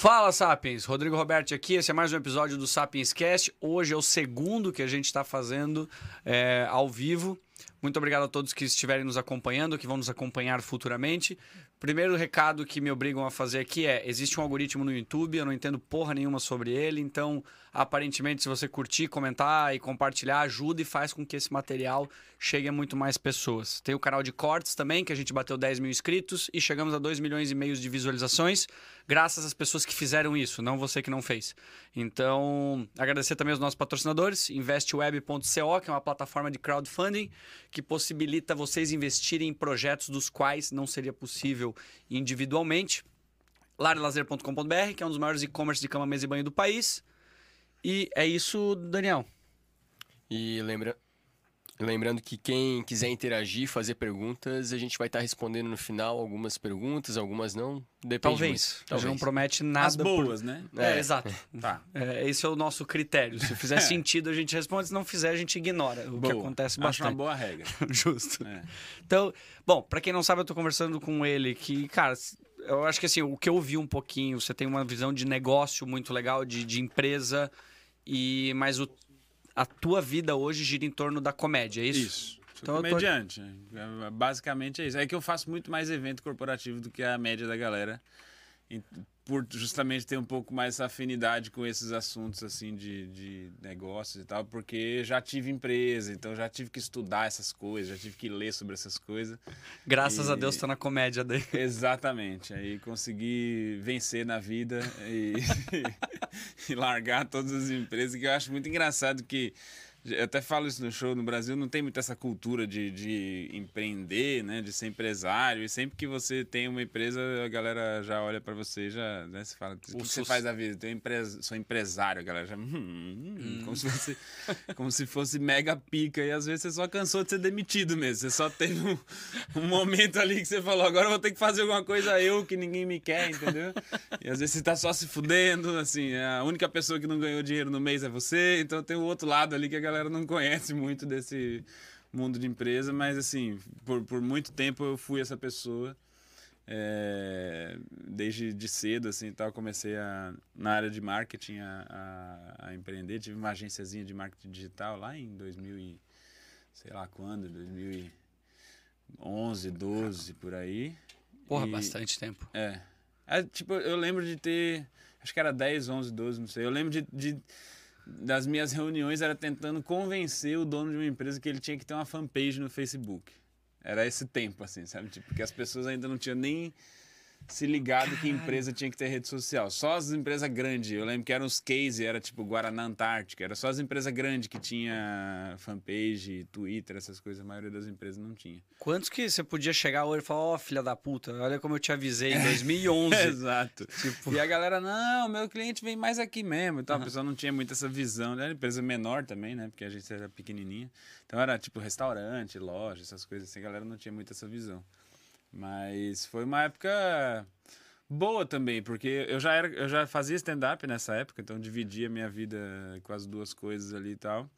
Fala, Sapiens! Rodrigo Roberto aqui. Esse é mais um episódio do Sapiens Cast. Hoje é o segundo que a gente está fazendo é, ao vivo. Muito obrigado a todos que estiverem nos acompanhando, que vão nos acompanhar futuramente. Primeiro recado que me obrigam a fazer aqui é: existe um algoritmo no YouTube, eu não entendo porra nenhuma sobre ele, então aparentemente, se você curtir, comentar e compartilhar, ajuda e faz com que esse material chegue a muito mais pessoas. Tem o canal de cortes também, que a gente bateu 10 mil inscritos e chegamos a 2 milhões e meio de visualizações, graças às pessoas que fizeram isso, não você que não fez. Então, agradecer também aos nossos patrocinadores, investweb.co, que é uma plataforma de crowdfunding que possibilita vocês investirem em projetos dos quais não seria possível individualmente. Larelazer.com.br, que é um dos maiores e-commerce de cama, mesa e banho do país. E é isso, Daniel. E lembra... lembrando que quem quiser interagir, fazer perguntas, a gente vai estar respondendo no final algumas perguntas, algumas não. Depende Talvez. muito. A gente não promete nada. As boas, por... né? É, É. exato. Tá. É, esse é o nosso critério. Se fizer sentido, a gente responde. Se não fizer, a gente ignora. O que Boa. acontece Acho uma bastante. boa regra. Justo. É. Então, bom, pra quem não sabe, eu tô conversando com ele que, cara, eu acho que assim, o que eu vi um pouquinho, você tem uma visão de negócio muito legal, de, de empresa, e mas o, a tua vida hoje gira em torno da comédia, é isso? Isso. Sou Então eu tô- comediante. É, Basicamente é isso. É que eu faço muito mais evento corporativo do que a média da galera. Por justamente ter um pouco mais essa afinidade com esses assuntos assim de, de negócios e tal, porque já tive empresa, então já tive que estudar essas coisas, já tive que ler sobre essas coisas. Graças a E- Deus tá na comédia dele. Exatamente. Aí consegui vencer na vida e, e largar todas as empresas, que eu acho muito engraçado que. Eu até falo isso no show, no Brasil não tem muito essa cultura de, de empreender, né? De ser empresário. E sempre que você tem uma empresa, a galera já olha pra você e já, né? Você fala, o que, que você faz da vida? Eu empre- sou empresário, a galera já... "Hum, hum", Como, se fosse, como se fosse mega pica. E às vezes você só cansou de ser demitido mesmo. Você só teve um, um momento ali que você falou, agora eu vou ter que fazer alguma coisa eu que ninguém me quer, entendeu? E às vezes você tá só se fudendo, assim, a única pessoa que não ganhou dinheiro no mês é você, então tem o outro lado ali que a galera não conhece muito desse mundo de empresa, mas assim, por, por muito tempo eu fui essa pessoa. É, desde de cedo, assim, tal, comecei a, na área de marketing a, a, a empreender. Tive uma agênciazinha de marketing digital lá em 2000 e, sei lá quando, 2011, 12, por aí. Porra, E- bastante tempo. é. É, tipo, eu lembro de ter. Acho que era 10, 11, 12, não sei. Eu lembro de. de- das minhas reuniões era tentando convencer o dono de uma empresa que ele tinha que ter uma fanpage no Facebook. Era esse tempo, assim, sabe? Tipo, porque as pessoas ainda não tinham nem se ligado que empresa tinha que ter rede social. Só as empresas grandes. Eu lembro que eram os case, era tipo Guaraná Antártica. Era só as empresas grandes que tinha fanpage, Twitter, essas coisas. A maioria das empresas não tinha. Quantos que você podia chegar hoje e falar, ó, filha da puta, olha como eu te avisei em 2011. Exato. Tipo- E a galera, não, meu cliente vem mais aqui mesmo. Então, A pessoa não tinha muito essa visão. Era empresa menor também, né? Porque a gente era pequenininha. Então era tipo restaurante, loja, essas coisas assim. A galera não tinha muito essa visão. Mas foi uma época boa também, porque eu já, era, eu já fazia stand-up nessa época, então dividia minha vida com as duas coisas ali e tal.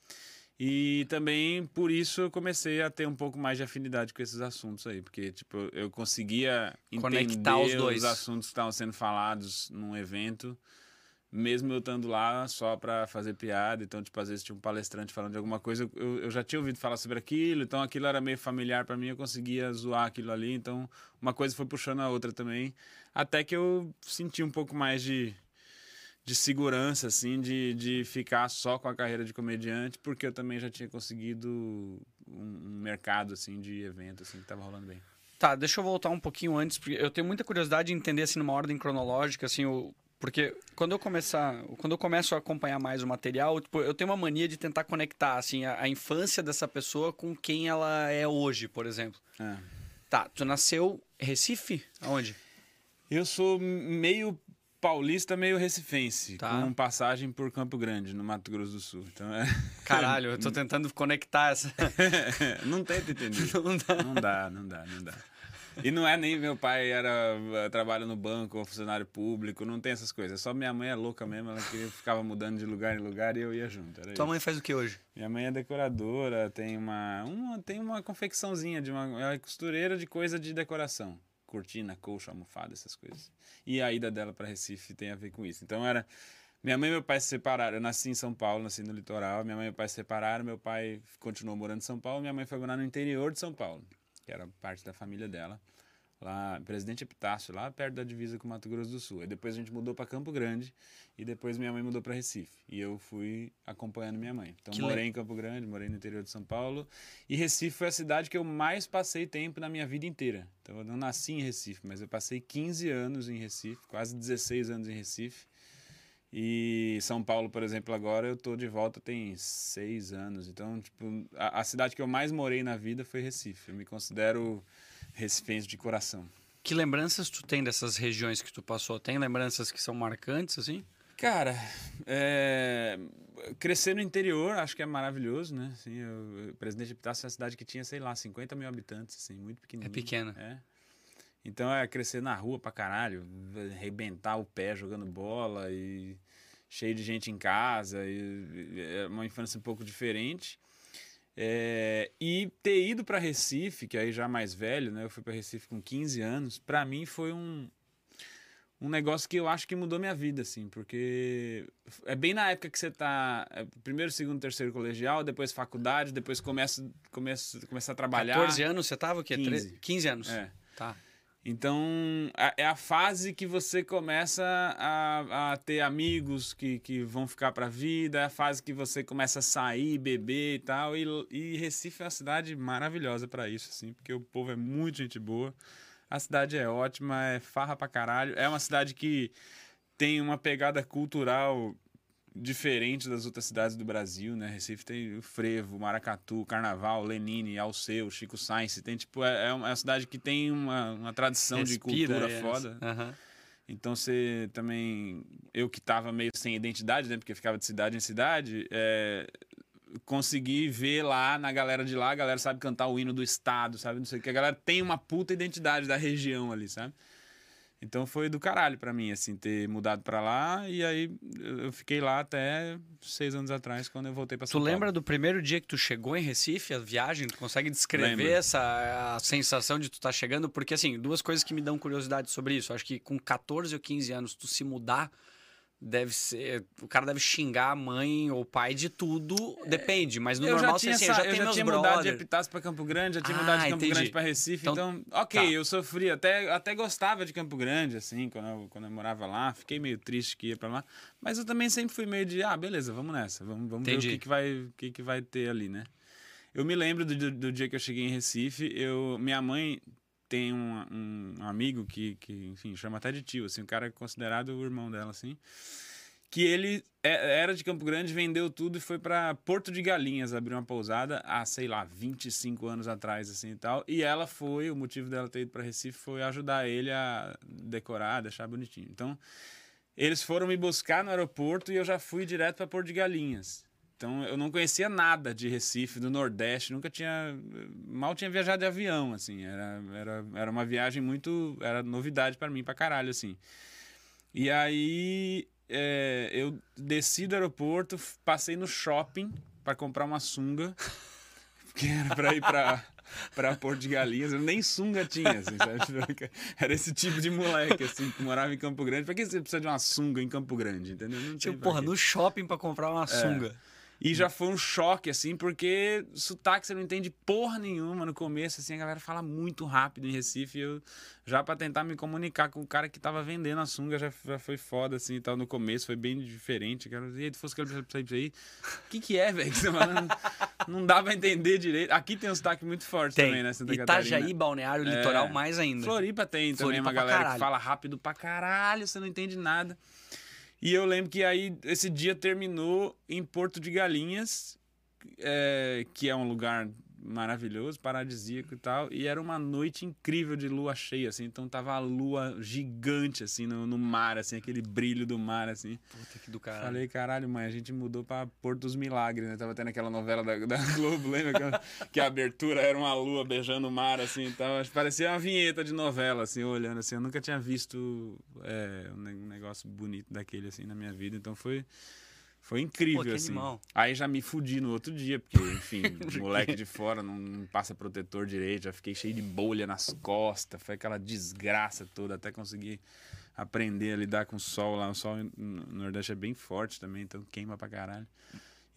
E também por isso eu comecei a ter um pouco mais de afinidade com esses assuntos aí, porque tipo, eu conseguia Conectar os entender dois. assuntos que estavam sendo falados num evento, mesmo eu estando lá só pra fazer piada. Então, tipo, às vezes tinha um palestrante falando de alguma coisa, eu, eu já tinha ouvido falar sobre aquilo, então aquilo era meio familiar pra mim, eu conseguia zoar aquilo ali. Então, uma coisa foi puxando a outra também, até que eu senti um pouco mais de de segurança, assim, de, de ficar só com a carreira de comediante, porque eu também já tinha conseguido um, um mercado, assim, de evento, assim, que tava rolando bem. Tá, deixa eu voltar um pouquinho antes, porque eu tenho muita curiosidade de entender, assim, numa ordem cronológica, assim, o... Porque quando eu começar, quando eu começo a acompanhar mais o material, tipo, eu tenho uma mania de tentar conectar, assim, a, a infância dessa pessoa com quem ela é hoje, por exemplo. É. Tá, tu nasceu em Recife? Aonde? Eu sou meio paulista, meio recifense, Tá. com passagem por Campo Grande, no Mato Grosso do Sul. Então, é... Caralho, eu tô tentando conectar essa... não tenta entender. Não dá. Não dá, não dá, não dá. E não é nem meu pai era trabalha no banco ou funcionário público, não tem essas coisas. Só minha mãe é louca mesmo, ela que ficava mudando de lugar em lugar e eu ia junto. Tua isso. mãe faz o que hoje? Minha mãe é decoradora, tem uma, uma tem uma confecçãozinha de uma ela é costureira de coisa de decoração. cortina, colcha, almofada, essas coisas. E a ida dela para Recife tem a ver com isso. Então era minha mãe e meu pai se separaram. Eu nasci em São Paulo, nasci no litoral. Minha mãe e meu pai se separaram. Meu pai continuou morando em São Paulo. Minha mãe foi morar no interior de São Paulo, que era parte da família dela. Lá, Presidente Epitácio, lá perto da divisa com Mato Grosso do Sul. Aí depois a gente mudou para Campo Grande e depois minha mãe mudou para Recife. E eu fui acompanhando minha mãe. Então Que morei em Campo Grande, morei no interior de São Paulo. E Recife foi a cidade que eu mais passei tempo na minha vida inteira. Então eu não nasci em Recife, mas eu passei 15 anos em Recife, quase 16 anos em Recife. E São Paulo, por exemplo, agora eu tô de volta tem seis anos. Então, tipo, a, a cidade que eu mais morei na vida foi Recife. Eu me considero recifense de coração. Que lembranças tu tem dessas regiões que tu passou? Tem lembranças que são marcantes, assim? Cara, é, crescer no interior acho que é maravilhoso, né? Assim, eu, Presidente de Epitácio é uma cidade que tinha, sei lá, 50 mil habitantes, assim, muito pequenininha. É pequena. É. Então é crescer na rua pra caralho, arrebentar o pé jogando bola e cheio de gente em casa. E, é uma infância um pouco diferente. É, e ter ido para Recife, que aí já mais velho, né? Eu fui para Recife com 15 anos. Para mim foi um um negócio que eu acho que mudou minha vida, assim, porque é bem na época que você tá é, primeiro, segundo, terceiro colegial, depois faculdade, depois começa, começa, começa a trabalhar. 14 anos você tava o quê? 15. Tre- 15 anos. É. Tá. Então, a- é a fase que você começa a, a ter amigos que, que vão ficar pra vida, é a fase que você começa a sair, beber e tal. E, e Recife é uma cidade maravilhosa pra isso, assim, porque o povo é muito gente boa. A cidade é ótima, é farra pra caralho. É uma cidade que tem uma pegada cultural diferente das outras cidades do Brasil, né? Recife tem o Frevo, Maracatu, Carnaval, Lenine, Alceu, Chico Sainz. Tem, tipo, é, é uma cidade que tem uma, uma tradição de Respira, cultura é. foda. Aham. Então você também. Eu que tava meio sem identidade, né? Porque ficava de cidade em cidade, é, consegui ver lá na galera de lá, a galera sabe cantar o hino do estado, sabe? Não sei o que. A galera tem uma puta identidade da região ali, sabe? Então foi do caralho pra mim, assim, ter mudado pra lá. E aí eu fiquei lá até seis anos atrás, quando eu voltei pra Tu São Paulo. lembra do primeiro dia que tu chegou em Recife, a viagem? Tu consegue descrever Lembro. essa a sensação de tu estar chegando? Porque, assim, duas coisas que me dão curiosidade sobre isso. Acho que com 14 ou 15 anos, tu se mudar, deve ser. O cara deve xingar a mãe ou pai de tudo. Depende, mas no eu normal já tinha, assim, eu essa- já tenho eu já meus tinha mudado de brother. Epitácio pra Campo Grande, já tinha Ah, mudado de Campo entendi. Grande pra Recife, Então, então, ok, tá. eu sofri, até, até gostava de Campo Grande, assim, quando eu, quando eu morava lá, fiquei meio triste que ia pra lá, mas eu também sempre fui meio de, ah, beleza, vamos nessa, vamos, vamos ver o que, que, vai, o que, que vai ter ali, né? Eu me lembro do, do, do dia que eu cheguei em Recife, eu, minha mãe tem um, um amigo que, que, enfim, chama até de tio, assim, um cara considerado o irmão dela, assim, que ele é- era de Campo Grande, vendeu tudo e foi para Porto de Galinhas abrir uma pousada há, sei lá, 25 anos atrás, assim e tal. E ela foi, o motivo dela ter ido para Recife foi ajudar ele a decorar, deixar bonitinho. Então, eles foram me buscar no aeroporto e eu já fui direto para Porto de Galinhas. Então, eu não conhecia nada de Recife, do Nordeste, nunca tinha. Mal tinha viajado de avião, assim. Era, era, era uma viagem muito. Era novidade para mim, pra caralho, assim. E aí é, eu desci do aeroporto, passei no shopping para comprar uma sunga, que era para ir para para Porto de Galinhas. Eu nem sunga tinha, assim, sabe? Era esse tipo de moleque, assim, que morava em Campo Grande. Pra que você precisa de uma sunga em Campo Grande, entendeu? Não Tipo, pra porra, no shopping pra comprar uma sunga. E já foi um choque, assim, porque sotaque você não entende porra nenhuma no começo, assim, a galera fala muito rápido em Recife. Eu, já pra tentar me comunicar com o cara que tava vendendo a sunga, já, já foi foda, assim, e tal. No começo foi bem diferente. Cara, e aí, tu fosse que ele precisa isso aí? O que que é, velho? Não dá pra entender direito. Aqui tem um sotaque muito forte Tem. também, né, Santa Itajaí, Catarina. Balneário, É. litoral, mais ainda. Floripa tem também Floripa uma pra galera caralho. que fala rápido pra caralho, você não entende nada. E eu lembro que aí esse dia terminou em Porto de Galinhas, é, que é um lugar maravilhoso, paradisíaco e tal, e era uma noite incrível de lua cheia, assim, então tava a lua gigante, assim, no, no mar, assim, aquele brilho do mar, assim. Puta que do caralho. Falei, caralho, mãe, a gente mudou pra Porto dos Milagres, né? Tava tendo aquela novela da, da Globo, lembra? Que, que a abertura era uma lua beijando o mar, assim e tal. Parecia uma vinheta de novela, assim, olhando assim. Eu nunca tinha visto é, um negócio bonito daquele, assim, na minha vida. Então foi, Foi incrível, Pô, assim. animal. Aí já me fudi no outro dia, porque, enfim, moleque de fora não passa protetor direito, já fiquei cheio de bolha nas costas, foi aquela desgraça toda, até conseguir aprender a lidar com o sol lá. O sol no Nordeste é bem forte também, então queima pra caralho.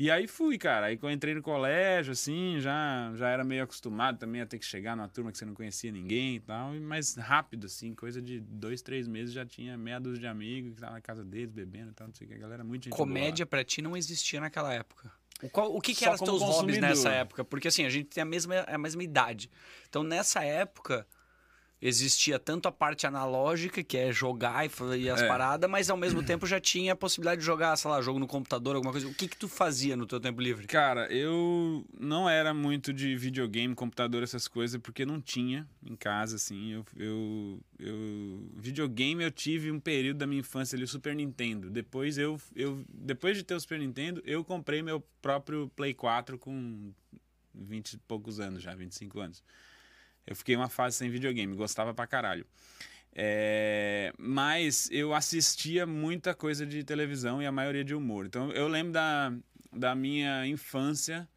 E aí fui, cara. Aí eu entrei no colégio, assim, já, já era meio acostumado também a ter que chegar numa turma que você não conhecia ninguém e tal. e- Mas rápido, assim, coisa de dois, três meses já tinha meia dúzia de amigos que estavam na casa deles, bebendo e tal, não sei o que. A galera muito gente. Comédia pra ti não existia naquela época. O, qual- o que, que eram os teus hobbies consumidor. nessa época? Porque assim, a gente tem a mesma, a mesma idade. Então nessa época existia tanto a parte analógica, que é jogar e e as É. paradas, mas ao mesmo tempo já tinha a possibilidade de jogar, sei lá, jogo no computador, alguma coisa. O que que tu fazia no teu tempo livre? Cara, eu não era muito de videogame, computador, essas coisas, porque não tinha em casa, assim. Eu, eu, eu- Videogame eu tive um período da minha infância ali, o Super Nintendo. Depois eu, eu. Depois de ter o Super Nintendo, eu comprei meu próprio Play 4 com 20 e poucos anos já, 25 anos. Eu fiquei uma fase sem videogame, gostava pra caralho. É, mas eu assistia muita coisa de televisão e a maioria de humor. Então eu lembro da, da minha infância.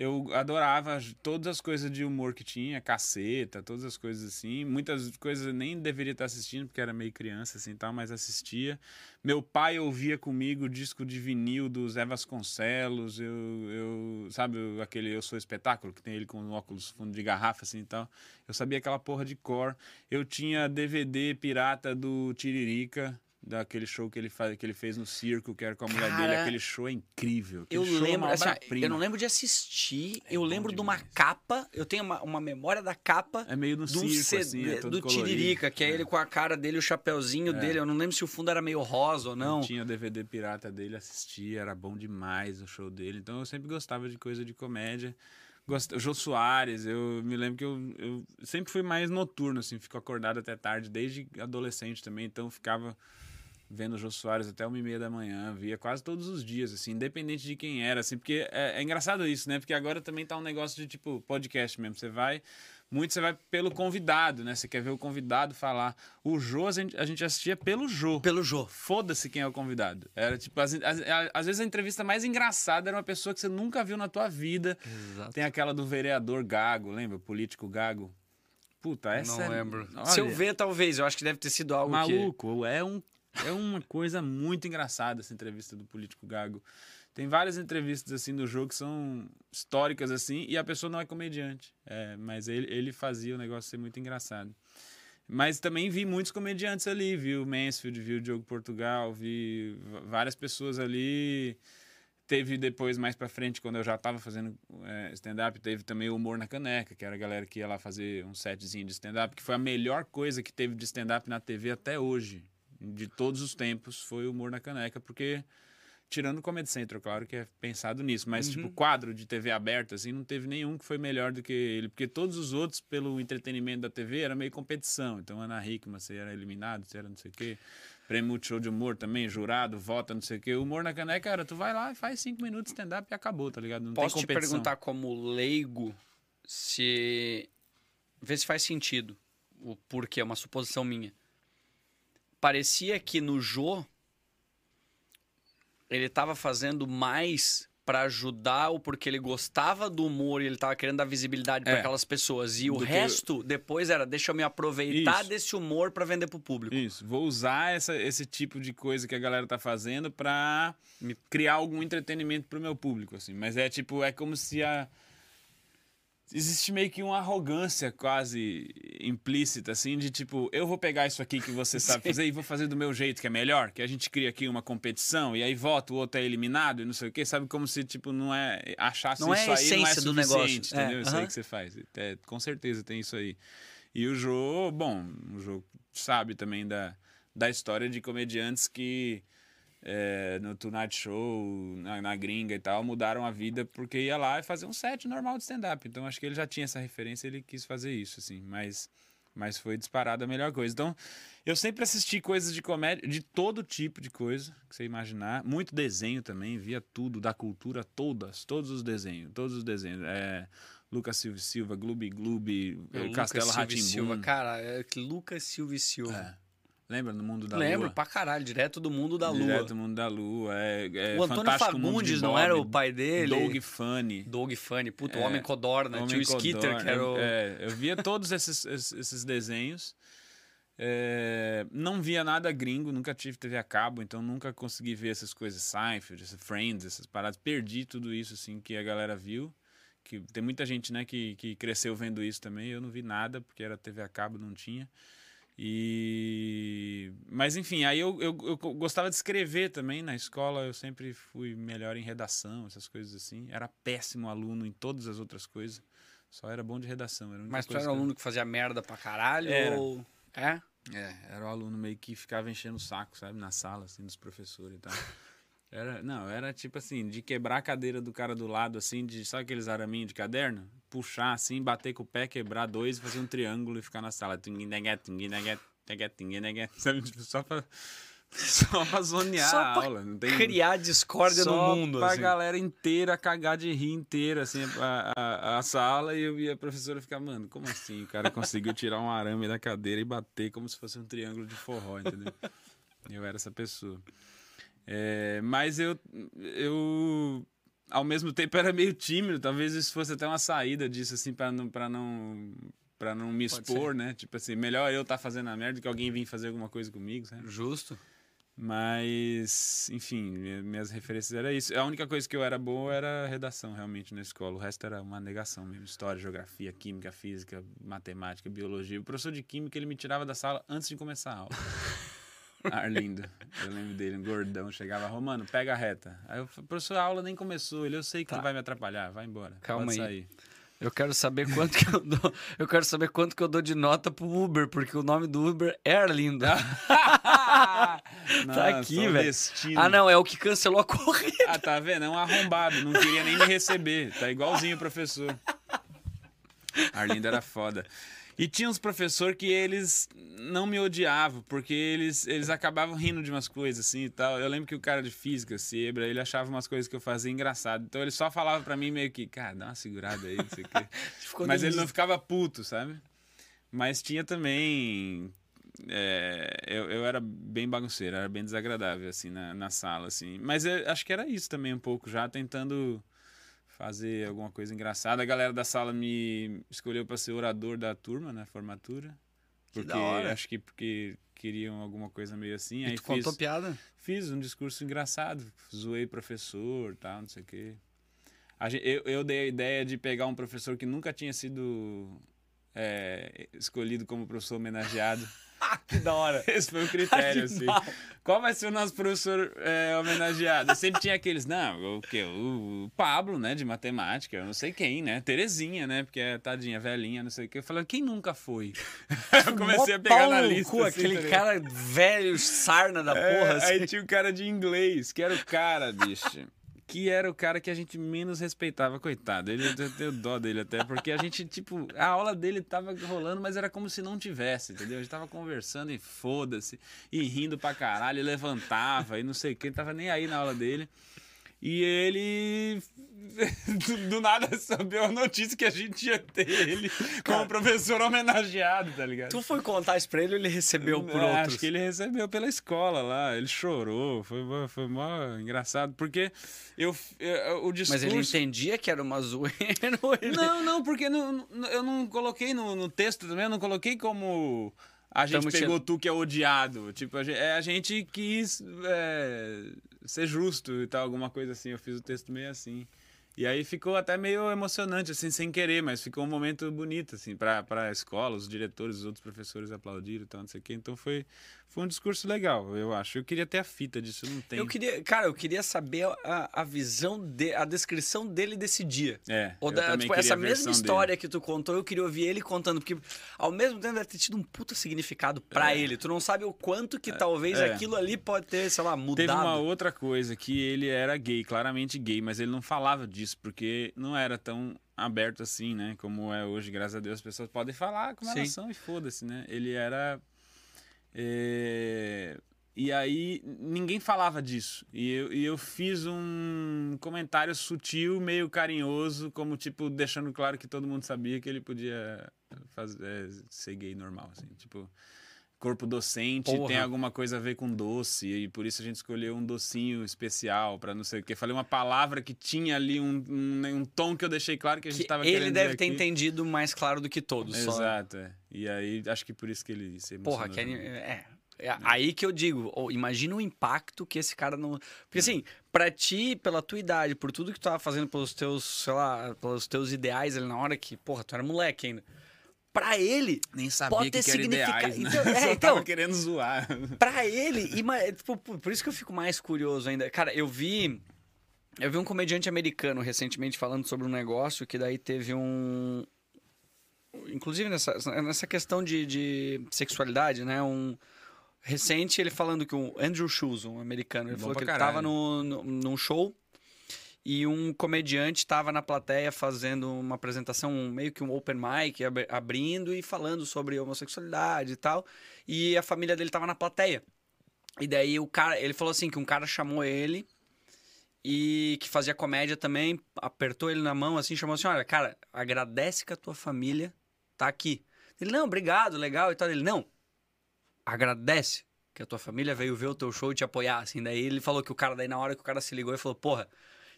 Eu adorava todas as coisas de humor que tinha, caceta, todas as coisas assim. Muitas coisas eu nem deveria estar assistindo, porque era meio criança assim tal, mas assistia. Meu pai ouvia comigo o disco de vinil do Zé Vasconcelos. Eu, eu sabe aquele Eu Sou Espetáculo, que tem ele com óculos fundo de garrafa assim e tal. Eu sabia aquela porra de cor. Eu tinha DVD pirata do Tiririca, daquele show que ele, faz, que ele fez no circo, que era com a mulher dele. Cara, Aquele show é incrível. Eu show é lembro, uma assim, eu não lembro de assistir, eu bom lembro de uma demais. capa, eu tenho uma, uma memória da capa É meio no do circo, CD assim, é do colorido. Tiririca, que é, ele com a cara dele, o chapeuzinho dele. Eu não lembro se o fundo era meio rosa ou não. Eu tinha o DVD pirata dele, assistia, era bom demais o show dele. Então eu sempre gostava de coisa de comédia. Gost... O Jô Soares, eu me lembro que eu, eu sempre fui mais noturno, assim, fico acordado até tarde, desde adolescente também, então eu ficava vendo o Jô Soares até uma e meia da manhã, via quase todos os dias, assim, independente de quem era, assim, porque é, é engraçado isso, né? Porque agora também tá um negócio de, tipo, podcast mesmo, você vai... Muito você vai pelo convidado, né? Você quer ver o convidado falar. O Jô, a gente, a gente assistia pelo Jô. Pelo Jô. Foda-se quem é o convidado. Era tipo, às, vezes a entrevista mais engraçada era uma pessoa que você nunca viu na tua vida. Exato. Tem aquela do vereador Gago, lembra? O político Gago. Puta, essa Não é... lembro. Olha, Se eu ver, talvez. Eu acho que deve ter sido algo que... Maluco, é, um, é uma coisa muito engraçada essa entrevista do político Gago. Tem várias entrevistas assim do jogo que são históricas assim e a pessoa não é comediante. É, mas ele, ele fazia o negócio ser muito engraçado. Mas também vi muitos comediantes ali, vi o Mansfield, vi o Diogo Portugal, vi várias pessoas ali. Teve depois, mais pra frente, quando eu já tava fazendo é, stand-up, teve também o Humor na Caneca, que era a galera que ia lá fazer um setzinho de stand-up, que foi a melhor coisa que teve de stand-up na TV até hoje, de todos os tempos, foi o Humor na Caneca, porque, tirando o Comedy Central, claro que é pensado nisso, mas, tipo, quadro de TV aberta, assim, não teve nenhum que foi melhor do que ele, porque todos os outros, pelo entretenimento da TV, era meio competição. Então, Ana Hickman, você era eliminado, você era não sei o quê. Prêmio Multishow de Humor também, jurado, vota, não sei o quê. O Humor na caneca, cara, tu vai lá e faz cinco minutos de stand-up e acabou, tá ligado? Não Posso te perguntar como leigo se... Vê se faz sentido o porquê, é uma suposição minha. Parecia que no Jô ele tava fazendo mais pra ajudar ou porque ele gostava do humor e ele tava querendo dar visibilidade pra É. aquelas pessoas. E o Do que- resto, depois era, deixa eu me aproveitar Isso. desse humor pra vender pro público. Isso, vou usar essa, esse tipo de coisa que a galera tá fazendo pra Me- criar algum entretenimento pro meu público, assim. Mas é tipo, é como se a... Existe meio que uma arrogância quase implícita, assim, de tipo, eu vou pegar isso aqui que você sabe fazer e vou fazer do meu jeito, que é melhor, que a gente cria aqui uma competição e aí vota, o outro é eliminado e não sei o quê, sabe? Como se, tipo, não é. Achasse Não é isso a aí não é essência do negócio. suficiente, É, entendeu? Isso aí que você faz. É, com certeza tem isso aí. E o Jô, bom, o Jô sabe também da, da história de comediantes que é, no Tonight Show, na, na gringa e tal, mudaram a vida porque ia lá e fazer um set normal de stand-up. Então acho que ele já tinha essa referência ele quis fazer isso, assim. Mas, mas foi disparado a melhor coisa. Então eu sempre assisti coisas de comédia, de todo tipo de coisa que você imaginar. Muito desenho também, via tudo, da cultura, todas, todos os desenhos, todos os desenhos. É, Lucas Silva Silva, Gloob Gloob, Castelo Lucas Silva. Cara, é que Lucas Silva e Silva. É. Lembra? No Mundo da Lembro, Lua? pra caralho, direto do mundo da Direto lua. do Mundo da Lua. É, é o Antônio Fagundes não era o pai dele? Doug Funny. Doug Funny, puto, o É, Homem Codorna, Homem tinha o Skitter, que era o... Eu, é, eu via todos esses, esses, desenhos. É, não via nada gringo, nunca tive TV a cabo, então nunca consegui ver essas coisas, Seinfeld, Friends, essas paradas. Perdi tudo isso, assim, que a galera viu. Que tem muita gente, né, que, que cresceu vendo isso também. Eu não vi nada, porque era TV a cabo, não tinha. E... Mas enfim, aí eu, eu, eu gostava de escrever também na escola. Eu sempre fui melhor em redação, essas coisas assim. Era péssimo aluno em todas as outras coisas. Só era bom de redação. Era Mas tu era que aluno que fazia merda pra caralho? Era. Ou... É? É, era o aluno meio que ficava enchendo o saco, sabe? Na sala, assim, dos professores e tal. Era, não, era tipo assim, de quebrar a cadeira do cara do lado, assim, de, sabe aqueles araminhos de caderno? Puxar assim, bater com o pé, quebrar dois, fazer um triângulo e ficar na sala. Sabe? Tipo, só pra, só pra zonear Só a pra aula. Não tem, Criar discórdia só no mundo, pra assim. galera inteira cagar de rir inteira, assim, a, a, a sala e eu e a professora ficar, mano, como assim? O cara conseguiu tirar um arame da cadeira e bater como se fosse um triângulo de forró, entendeu? Eu era essa pessoa. É, mas eu, eu, ao mesmo tempo, era meio tímido. Talvez isso fosse até uma saída disso, assim, pra não, pra não, pra não me Pode expor, né? Tipo assim, melhor eu estar fazendo a merda do que alguém vir fazer alguma coisa comigo, sabe? Justo. Mas, enfim, minha- minhas referências era isso. A única coisa que eu era boa era redação, realmente, na escola. O resto era uma negação mesmo. História, geografia, química, física, matemática, biologia. O professor de química, ele me tirava da sala antes de começar a aula. Arlindo. Eu lembro dele, um gordão. Chegava, Romano, pega a reta. Aí eu falei, professor, a aula nem começou. Ele, eu sei que Tá. vai me atrapalhar. Vai embora. Calma aí. Eu quero saber quanto que eu dou. Eu quero saber quanto que eu dou de nota pro Uber, porque o nome do Uber é Arlindo. tá aqui, velho. Ah, não, é o que cancelou a corrida. Ah, tá vendo? É um arrombado. Não queria nem me receber. Tá igualzinho o professor. Arlindo era foda. E tinha uns professores que eles não me odiavam, porque eles, eles acabavam rindo de umas coisas assim e tal. Eu lembro que o cara de física, Sebra, ele achava umas coisas que eu fazia engraçado. Então ele só falava pra mim meio que, cara, dá uma segurada aí, não sei o quê. Mas ele não ficava puto, sabe? Mas tinha também. é, eu, eu era bem bagunceiro, era bem desagradável, assim, na, na sala, assim. Mas eu acho que era isso também, um pouco, já tentando fazer alguma coisa engraçada. A galera da sala me escolheu para ser orador da turma, na formatura. Que Porque hora. acho que porque queriam alguma coisa meio assim. E aí tu fiz, contou piada? fiz um discurso engraçado, zoei professor, tal, não sei o quê. A gen- eu, eu dei a ideia de pegar um professor que nunca tinha sido é, escolhido como professor homenageado. Ah, que da hora. Esse foi o critério, assim. Qual vai ser o nosso professor é, homenageado? Sempre tinha aqueles, não, o quê? O, o Pablo, né, de matemática, eu não sei quem, né? Terezinha, né? Porque é tadinha, velhinha, não sei o quê. Eu falei, quem nunca foi? eu comecei a pegar na lista. cu, assim, aquele tá ligado? cara velho, sarna da É, porra. assim. Aí tinha o cara de inglês, que era o cara, bicho. Que era o cara que a gente menos respeitava, coitado. Ele, eu tenho dó dele até, porque a gente, tipo, a aula dele tava rolando, mas era como se não tivesse, entendeu? A gente tava conversando e foda-se, e rindo pra caralho, e levantava, e não sei o que, tava nem aí na aula dele. E ele, do, nada, sabia a notícia que a gente ia ter ele como professor homenageado, tá ligado? Tu foi contar isso pra ele ou ele recebeu por outros? Acho que ele recebeu pela escola lá, ele chorou, foi, mó- foi mó engraçado, porque eu, eu- o discurso... Mas ele entendia que era uma zoeira ele... Não, não, porque não- eu não coloquei no, no texto também, eu não coloquei como a gente Tamo pegou tirando- tu que é odiado. Tipo, a gente, é, a gente quis é, ser justo e tal, alguma coisa assim. Eu fiz o texto meio assim. E aí ficou até meio emocionante, assim, sem querer, mas ficou um momento bonito, assim, pra, pra escola, os diretores, os outros professores aplaudiram e tal, não sei o quê. Então foi, foi um discurso legal, eu acho. Eu queria ter a fita disso, não tem. Eu queria, cara, eu queria saber a, a visão, de, a descrição dele desse dia. É, Ou eu da- tipo, essa a mesma história que tu contou, eu queria ouvir ele contando, porque ao mesmo tempo deve ter tido um puta significado pra ele. Tu não sabe o quanto que talvez é. aquilo ali pode ter, sei lá, mudado. Teve uma outra coisa que ele era gay, claramente gay, mas ele não falava disso porque não era tão aberto assim, né? Como é hoje, graças a Deus, as pessoas podem falar como elas são e foda-se, né? Ele era. é, E aí ninguém falava disso. E eu, e eu fiz um comentário sutil, meio carinhoso, como tipo, deixando claro que todo mundo sabia que ele podia fazer, é, ser gay normal, assim. Tipo, corpo docente Porra. tem alguma coisa a ver com doce, e por isso a gente escolheu um docinho especial para não sei o quê. Falei uma palavra que tinha ali um, um, um tom que eu deixei claro que a gente Que estava ele querendo deve dizer ter aqui. entendido mais claro do que todos. só- Exato, é. E aí, acho que por isso que ele se Porra, que também. é. É aí que eu digo, ô, imagina o impacto que esse cara não. Porque assim, pra ti, pela tua idade, por tudo que tu tava fazendo pelos teus, sei lá, pelos teus ideais ali na hora que, porra, tu era moleque ainda. Pra ele, Nem sabia pode ter que significado- ideais, né? Então, é, então- tava querendo zoar. pra ele, ima- tipo, por isso que eu fico mais curioso ainda. Cara, eu vi. Eu vi um comediante americano recentemente falando sobre um negócio que daí teve um. Inclusive nessa, nessa questão de, de sexualidade, né? Um. Recente, ele falando que o Andrew Schulz, um americano, ele Bom falou que ele caralho. tava no, no, num show e um comediante estava na plateia fazendo uma apresentação, meio que um open mic, ab- abrindo e falando sobre homossexualidade e tal. E a família dele estava na plateia. E daí o cara, ele falou assim que um cara chamou ele e que fazia comédia também, apertou ele na mão assim, chamou assim: "Olha, cara, agradece que a tua família tá aqui". Ele: "Não, obrigado, legal" e tal. Ele: "Não. Agradece que a tua família veio ver o teu show e te apoiar assim". Daí ele falou que o cara daí na hora que o cara se ligou, ele falou: "Porra,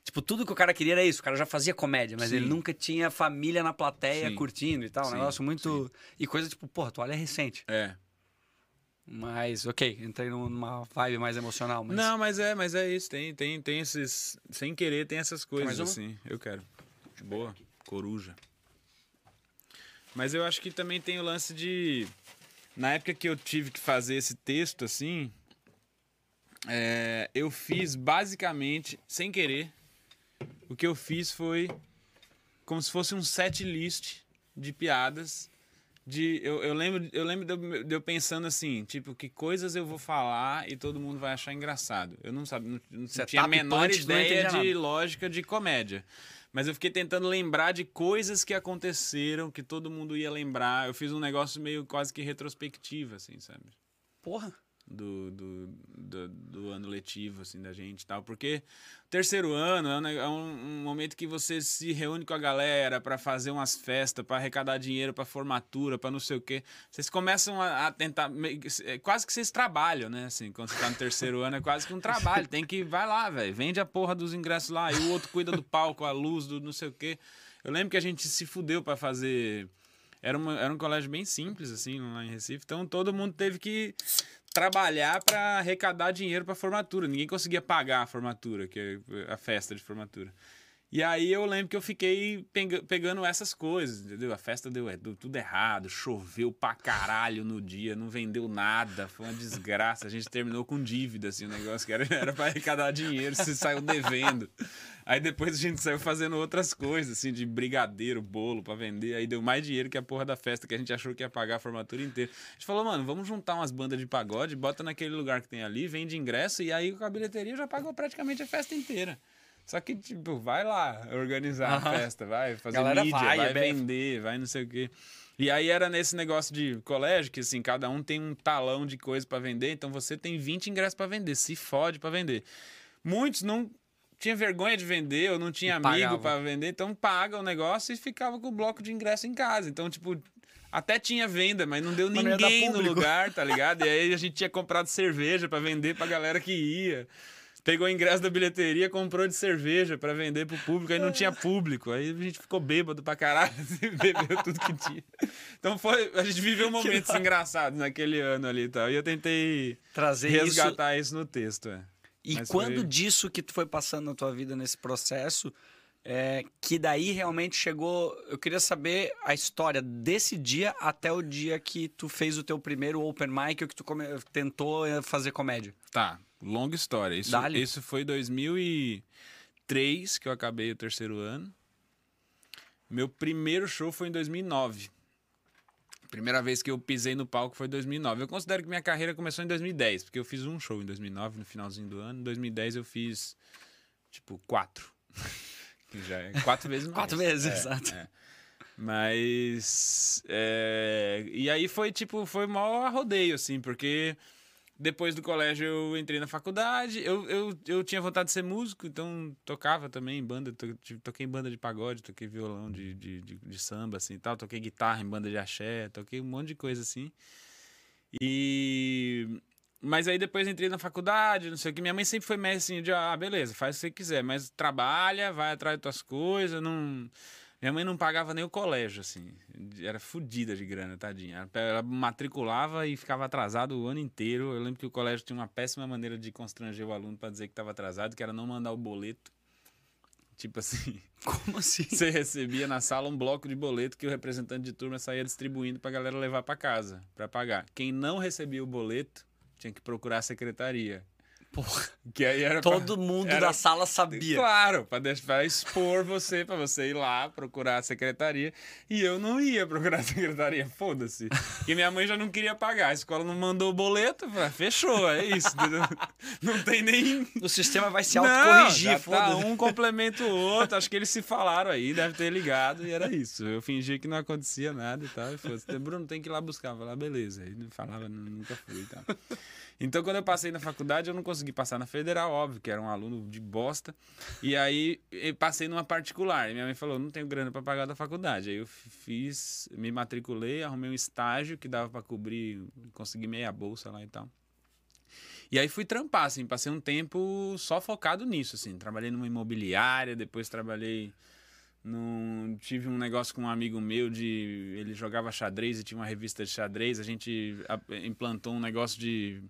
Tipo, tudo que o cara queria era isso. O cara já fazia comédia, mas Sim. ele nunca tinha família na plateia Sim. curtindo e tal. Um Sim, negócio muito. E coisa tipo, porra, a toalha é recente. É. Mas, ok, entrei numa vibe mais emocional. Mas... Não, mas é, mas é isso. Tem, tem, tem esses. Sem querer, tem essas coisas assim. Eu quero. Boa. Coruja. Mas eu acho que também tem o lance de. Na época que eu tive que fazer esse texto, assim. é, eu fiz basicamente, sem querer. O que eu fiz foi como se fosse um set list de piadas de eu, eu lembro eu lembro de eu, de eu pensando assim tipo que coisas eu vou falar e todo mundo vai achar engraçado. Eu não sabia não, não tinha a menor punch, não ideia de lógica de comédia. Mas eu fiquei tentando lembrar de coisas que aconteceram que todo mundo ia lembrar. Eu fiz um negócio meio quase que retrospectiva assim sabe? Porra. Do, do, do, do ano letivo, assim, da gente e tal. Porque terceiro ano é um, é um- momento que você se reúne com a galera para fazer umas festas, para arrecadar dinheiro para formatura, para não sei o quê. Vocês começam a, a tentar. meio é quase que vocês trabalham, né? Assim, quando você tá no terceiro ano, é quase que um trabalho. Tem que. Vai lá, velho. Vende a porra dos ingressos lá. E o outro cuida do palco, a luz, do não sei o quê. Eu lembro que a gente se fudeu para fazer. Era, uma, era um colégio bem simples, assim, lá em Recife. Então todo mundo teve que trabalhar para arrecadar dinheiro para formatura. Ninguém conseguia pagar a formatura, que é a festa de formatura. E aí eu lembro que eu fiquei pega- pegando essas coisas, entendeu? A festa deu, é, deu tudo errado, choveu pra caralho no dia, não vendeu nada, foi uma desgraça. A gente terminou com dívida, assim, o negócio que era, era pra arrecadar dinheiro, você saiu devendo. Aí depois a gente saiu fazendo outras coisas, assim, de brigadeiro, bolo pra vender. Aí deu mais dinheiro que a porra da festa, que a gente achou que ia pagar a formatura inteira. A gente falou, mano, vamos juntar umas bandas de pagode, bota naquele lugar que tem ali, vende ingresso, e aí com a bilheteria já pagou praticamente a festa inteira. Só que, tipo, vai lá organizar a festa, vai fazer Galera mídia, vai, vai, vender, vai não sei o quê. E aí era nesse negócio de colégio, que assim, cada um tem um talão de coisa pra vender, então você tem 20 ingressos pra vender, se fode pra vender. Muitos não tinha vergonha de vender ou não tinha E amigo pra vender, então paga o negócio e ficava com o bloco de ingresso em casa. Então, tipo, até tinha venda, mas não deu Mas não ninguém no lugar, tá ligado? E aí a gente tinha comprado cerveja pra vender pra galera que ia. Pegou o ingresso da bilheteria, comprou de cerveja pra vender pro público, aí não tinha público. Aí a gente ficou bêbado pra caralho, bebeu tudo que tinha. Então foi, a gente viveu momentos engraçados naquele ano ali e tal. E eu tentei Trazer isso. resgatar isso, no texto, é. E Mas quando foi- disso que tu foi passando na tua vida nesse processo, é, que daí realmente chegou. Eu queria saber a história desse dia até o dia que tu fez o teu primeiro open mic ou que tu come- tentou eh, fazer comédia. Tá, longa história. Isso, isso foi 2003 que eu acabei o terceiro ano. Meu primeiro show foi em 2009. Primeira vez que eu pisei no palco foi em 2009. Eu considero que minha carreira começou em 2010, porque eu fiz um show em 2009, no finalzinho do ano. Em 2010 eu fiz, tipo, quatro. que já é quatro vezes mais. Quatro vezes, É, exato. é. Mas. é, E aí foi, tipo, foi mó rodeio, assim, porque depois do colégio eu entrei na faculdade. Eu, eu, eu tinha vontade de ser músico, então tocava também em banda. to- Toquei em banda de pagode, toquei violão de, de, de, de samba, assim tal. Toquei guitarra em banda de axé, toquei um monte de coisa assim. E. Mas aí depois entrei na faculdade, não sei o que. Minha mãe sempre foi meio assim de, ah, beleza, faz o que você quiser, mas trabalha, vai atrás das tuas coisas, não. Minha mãe não pagava nem o colégio, assim. Era fodida de grana, tadinha. Ela- matriculava e ficava atrasado o ano inteiro. Eu lembro que o colégio tinha uma péssima maneira de constranger o aluno para dizer que estava atrasado, que era não mandar o boleto. Tipo assim, Como assim? você recebia na sala um bloco de boleto que o representante de turma saía distribuindo pra galera levar pra casa, pra pagar. Quem não recebia o boleto tinha que procurar a secretaria. Porra, Que aí era pra- todo mundo era- da sala sabia. Claro, pra, pra expor você, pra você ir lá procurar a secretaria. E eu não ia procurar a secretaria, foda-se. Porque minha mãe já não queria pagar. A escola não mandou o boleto, "Ah, fechou, é isso. Não tem nem. O sistema vai se autocorrigir, já tá, foda-se. um complementa o outro. Acho que eles se falaram aí, deve ter ligado, e era isso. Eu fingi que não acontecia nada e tal. E fosse, Bruno, tem que ir lá buscar. Falei, ah, beleza. Não falava, "Não, nunca fui e tal. Então, quando eu passei na faculdade, eu não consegui passar na federal, óbvio, que era um aluno de bosta. E aí, passei numa particular. E minha mãe falou: não tenho grana para pagar da faculdade. Aí eu fiz, me matriculei, arrumei um estágio que dava para cobrir, consegui meia bolsa lá e tal. E aí fui trampar, assim, passei um tempo só focado nisso, assim. Trabalhei numa imobiliária, depois trabalhei num... Tive um negócio com um amigo meu de... Ele jogava xadrez e tinha uma revista de xadrez. A gente implantou um negócio de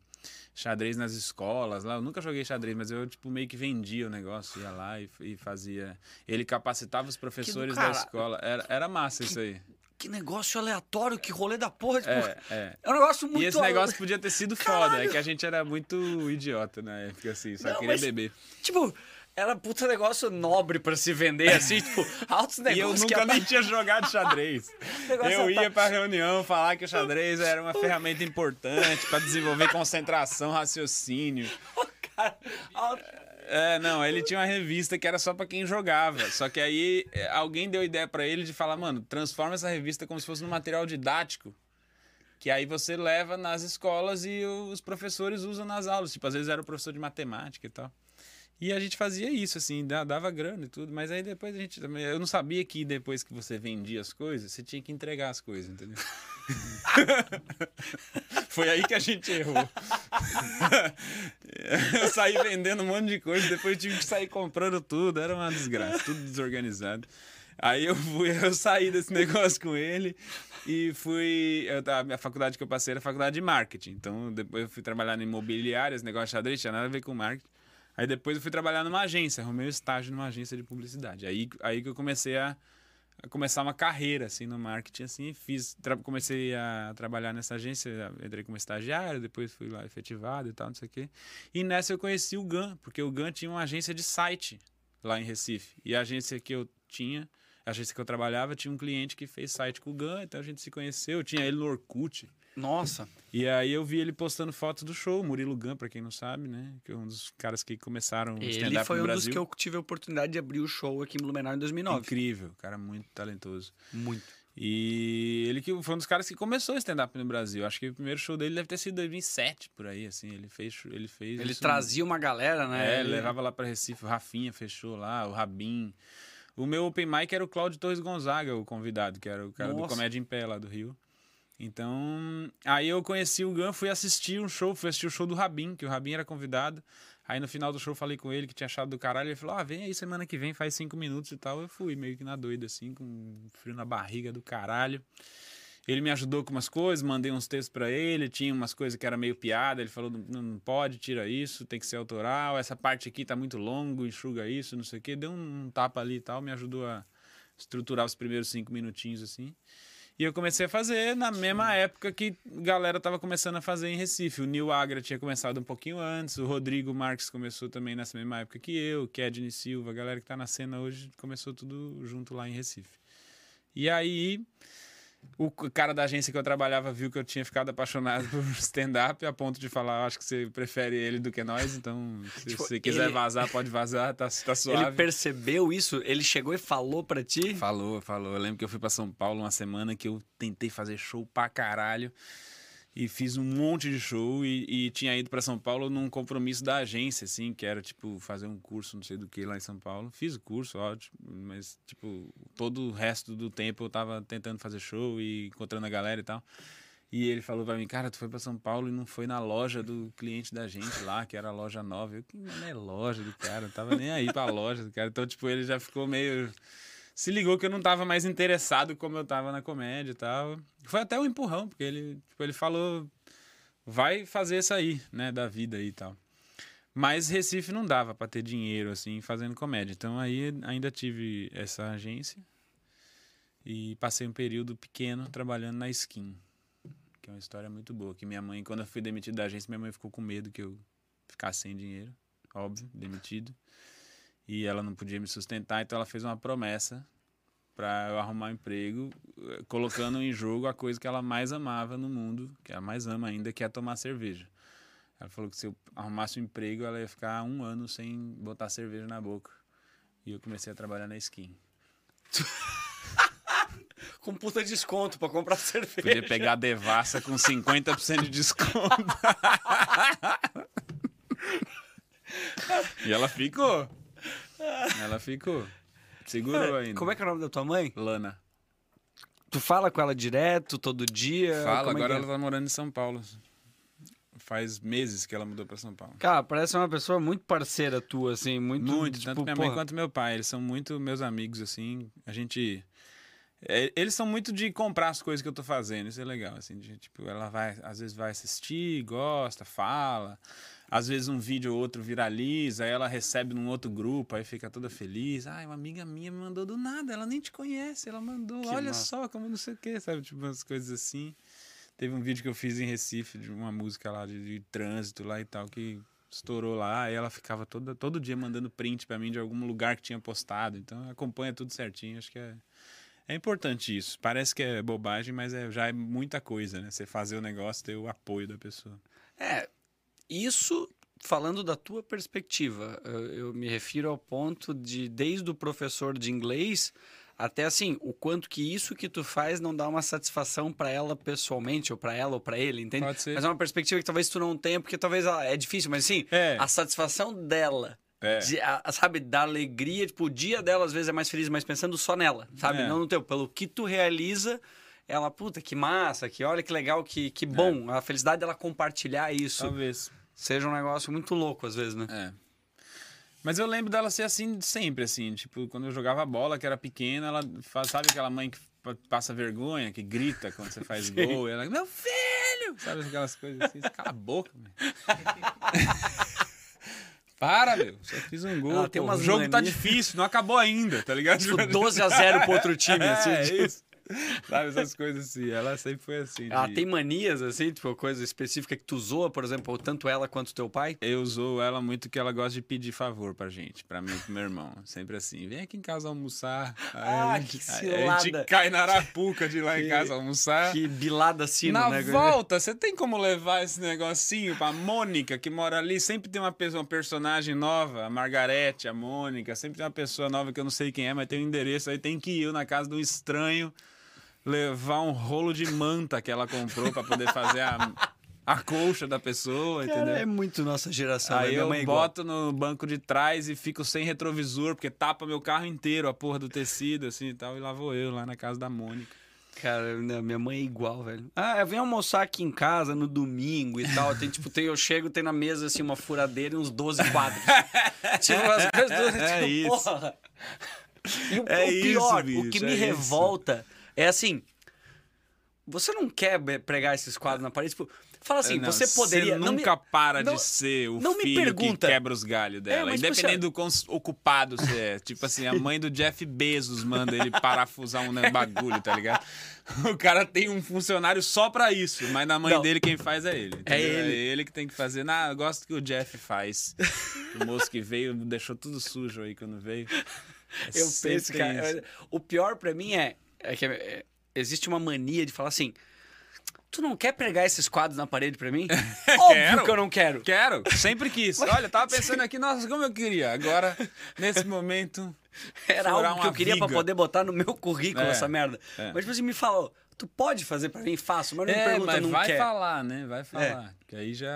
xadrez nas escolas lá. Eu nunca joguei xadrez, mas eu, tipo, meio que vendia o negócio. Ia lá e, e fazia... Ele capacitava os professores da escola. Era, era massa isso aí. Que negócio aleatório, que rolê da porra. Tipo, É, é. é um negócio muito... E esse negócio podia ter sido foda, é Caralho. que a gente era muito idiota na época, assim, só Não, queria mas- beber. Tipo, era puta negócio nobre pra se vender, assim, tipo, altos E eu negócios que nunca nem tinha jogado xadrez. Eu ia apa- pra reunião falar que o xadrez era uma ferramenta importante pra desenvolver concentração, raciocínio. Cara, alto- É, não, ele tinha uma revista que era só pra quem jogava. Só que aí é, alguém deu ideia pra ele de falar, mano, transforma essa revista como se fosse num material didático. Que aí você leva nas escolas e os professores usam nas aulas. Tipo, às vezes era o professor de matemática e tal. E a gente fazia isso, assim, da- dava grana e tudo. Mas aí depois a gente também. Eu não sabia que depois que você vendia as coisas, você tinha que entregar as coisas, entendeu? Foi aí que a gente errou. eu saí vendendo um monte de coisa, depois tive que sair comprando tudo. Era uma desgraça, tudo desorganizado. Aí eu fui, eu saí desse negócio com ele e fui. Eu, a minha faculdade que eu passei era a faculdade de marketing. Então depois eu fui trabalhar em imobiliária, esse negócio de xadrez tinha nada a ver com marketing. Aí depois eu fui trabalhar numa agência, arrumei um estágio numa agência de publicidade. Aí, aí que eu comecei a, a começar uma carreira assim no marketing assim, fiz, comecei a trabalhar nessa agência, entrei como estagiário, depois fui lá efetivado e tal, não sei o quê. E nessa eu conheci o GAN, porque o GAN tinha uma agência de site lá em Recife. E a agência que eu tinha, a agência que eu trabalhava, tinha um cliente que fez site com o GAN, então a gente se conheceu, eu tinha ele no Orkut. Nossa. E aí eu vi ele postando fotos do show, Murilo Gun, pra quem não sabe, né? Que é um dos caras que começaram o Ele stand-up foi no um dos Brasil. que eu tive a oportunidade de abrir o show aqui em Blumenau em 2009. Incrível, cara muito talentoso. Muito. E ele que foi um dos caras que começou o stand-up no Brasil. Acho que o primeiro show dele deve ter sido em 2007, por aí, assim. Ele fez, ele fez Ele trazia uma galera, né? É, Ele- levava lá pra Recife, o Rafinha fechou lá, o Rabin. O meu open mic era o Cláudio Torres Gonzaga, o convidado, que era o cara do Nossa. Comédia em Pé lá do Rio. Então, aí eu conheci o Gun, fui assistir um show, fui assistir o show do Rabin, que o Rabin era convidado. Aí no final do show falei com ele que tinha achado do caralho. Ele falou: Ah, vem aí semana que vem, faz cinco minutos e tal. Eu fui meio que na doida, assim, com frio na barriga do caralho. Ele me ajudou com umas coisas, mandei uns textos pra ele, tinha umas coisas que era meio piada, ele falou, não, não pode, tira isso, tem que ser autoral, essa parte aqui tá muito longo, enxuga isso, não sei o quê. Deu um tapa ali e tal, me ajudou a estruturar os primeiros cinco minutinhos, assim. E eu comecei a fazer na mesma época que a galera tava começando a fazer em Recife. O Nil Agra tinha começado um pouquinho antes, o Rodrigo Marques começou também nessa mesma época que eu, o Kedney Silva, a galera que tá na cena hoje começou tudo junto lá em Recife. E aí, o cara da agência que eu trabalhava viu que eu tinha ficado apaixonado por stand-up a ponto de falar: acho que você prefere ele do que nós, então se Tipo, você quiser ele- vazar, pode vazar, tá, tá suave. Ele percebeu isso? Ele chegou e falou pra ti? Falou, falou. Eu lembro que eu fui pra São Paulo uma semana que eu tentei fazer show pra caralho. E fiz um monte de show e, e tinha ido pra São Paulo num compromisso da agência, assim, que era, tipo, fazer um curso, não sei do que, lá em São Paulo. Fiz o curso, ótimo, mas, tipo, todo o resto do tempo eu tava tentando fazer show e encontrando a galera e tal. E ele falou pra mim, cara, tu foi pra São Paulo e não foi na loja do cliente da gente lá, que era a loja nova. Eu, que não é loja do cara, não tava nem aí pra loja do cara. Então, tipo, ele já ficou meio. Se ligou que eu não tava mais interessado como eu tava na comédia e tal. Foi até um empurrão, porque ele, tipo, ele falou, vai fazer isso aí, né, da vida e tal. Mas Recife não dava pra ter dinheiro, assim, fazendo comédia. Então aí ainda tive essa agência e passei um período pequeno trabalhando na Skin, que é uma história muito boa. Que minha mãe, quando eu fui demitido da agência, minha mãe ficou com medo que eu ficasse sem dinheiro, óbvio, demitido. E ela não podia me sustentar, então ela fez uma promessa para eu arrumar um emprego, eh, colocando em jogo a coisa que ela mais amava no mundo, que ela mais ama ainda, que é tomar cerveja. Ela falou que se eu arrumasse um emprego, ela ia ficar um ano sem botar cerveja na boca. E eu comecei a trabalhar na skin. Com puta desconto pra comprar cerveja. Podia pegar a devassa com 50% de desconto. e ela ficou. Ela ficou. Segurou ainda. Como é que é o nome da tua mãe? Lana. Tu fala com ela direto, todo dia? Fala, Como é agora é? ela tá morando em São Paulo. Faz meses que ela mudou pra São Paulo. Cara, parece uma pessoa muito parceira tua, assim, muito. Muito, tipo, tanto minha mãe porra, quanto meu pai. Eles são muito meus amigos, assim. A gente. é, Eles são muito de comprar as coisas que eu tô fazendo, isso é legal, assim, de, tipo, ela vai, às vezes vai assistir, gosta, fala, às vezes um vídeo ou outro viraliza, aí ela recebe num outro grupo, aí fica toda feliz, ai, uma amiga minha me mandou do nada, ela nem te conhece, ela mandou, Que olha massa. só, como não sei o que, sabe, tipo, umas coisas assim. Teve um vídeo que eu fiz em Recife, de uma música lá de, de trânsito lá e tal, que estourou lá, aí ela ficava toda, todo dia mandando print pra mim de algum lugar que tinha postado. Então acompanha tudo certinho, acho que é, é importante isso. Parece que é bobagem, mas é, já é muita coisa, né? Você fazer o negócio, ter o apoio da pessoa. É, isso falando da tua perspectiva, eu, me refiro ao ponto de desde o professor de inglês até assim, o quanto que isso que tu faz não dá uma satisfação pra ela pessoalmente ou pra ela ou pra ele, entende? Pode ser. Mas é uma perspectiva que talvez tu não tenha, porque talvez ela- é difícil, mas assim, É. a satisfação dela É. de, a- a- sabe, da alegria, tipo, o dia dela às vezes é mais feliz, mas pensando só nela, sabe? É. Não no teu, pelo que tu realiza, ela, puta, que massa, que olha que legal, que, que bom. A felicidade dela compartilhar isso Talvez. Seja um negócio muito louco às vezes, né? É. Mas eu lembro dela ser assim sempre, assim. Tipo, quando eu jogava bola, que era pequena, ela faz, sabe aquela mãe que pa- passa vergonha, que grita quando você faz gol? E ela, meu filho! Sabe aquelas coisas assim? Cala a boca, meu. Para, meu. Só fiz um gol. O jogo tá manias. difícil, não acabou ainda, tá ligado? Tipo, 12 a 0 pro outro time, assim. É, tipo. isso. Sabe, essas coisas assim. Ela sempre foi assim. Ela de- tem manias, assim, tipo, coisa específica que tu zoa, por exemplo, tanto ela quanto teu pai? Eu usou ela muito que ela gosta de pedir favor pra gente, pra mim e pro meu irmão. Sempre assim, vem aqui em casa almoçar. Ah, gente, que aí a gente cilada. cai na arapuca de ir lá Que- em casa almoçar. Que bilada sino, na né? volta, você tem como levar esse negocinho pra Mônica, que mora ali? Sempre tem uma, pessoa, uma personagem nova, a Margarete, a Mônica. Sempre tem uma pessoa nova que eu não sei quem é, mas tem um endereço. Aí tem que ir na casa de um estranho levar um rolo de manta que ela comprou pra poder fazer a, a colcha da pessoa, Cara, entendeu? é muito nossa geração. né? Aí Minha eu é boto no banco de trás e fico sem retrovisor, porque tapa meu carro inteiro, a porra do tecido, assim e tal. E lá vou eu, lá na casa da Mônica. Cara, né, minha mãe é igual, velho. Ah, eu venho almoçar aqui em casa no domingo e tal. Tem, tipo, tem, eu chego, tem na mesa, assim, uma furadeira e uns 12 quadros. tipo, umas coisas do, É tipo, isso. porra. E o, É o pior, isso, o que me é isso. É assim... Você não quer pregar esses quadros na parede? Tipo, fala assim, Não, você poderia... não me- nunca para não- de ser o não me filho pergunta. que quebra os galhos dela. tipo, independente assim, do quão ocupado você é. Tipo assim, a mãe do Jeff Bezos manda ele parafusar um né, bagulho, tá ligado? O cara tem um funcionário só pra isso, mas na mãe Não. dele quem faz é ele. entendeu? ele. É ele que tem que fazer. Não, eu gosto que o Jeff faz. O moço que veio deixou tudo sujo aí quando veio. É Eu penso, cara. isso. O pior pra mim é, é que é, existe uma mania de falar assim. Tu não quer pregar esses quadros na parede pra mim? Óbvio Quero. que eu não quero. Quero, sempre quis. Olha, tava pensando aqui, nossa, como eu queria. Agora, nesse momento. Era algo que eu queria pra viga. poder botar no meu currículo É, essa merda. é. Mas tipo assim, me fala, ó, tu pode fazer pra mim? Faço, mas não me É, pergunta, mas não vai quer. falar, né? Vai falar. Que aí já.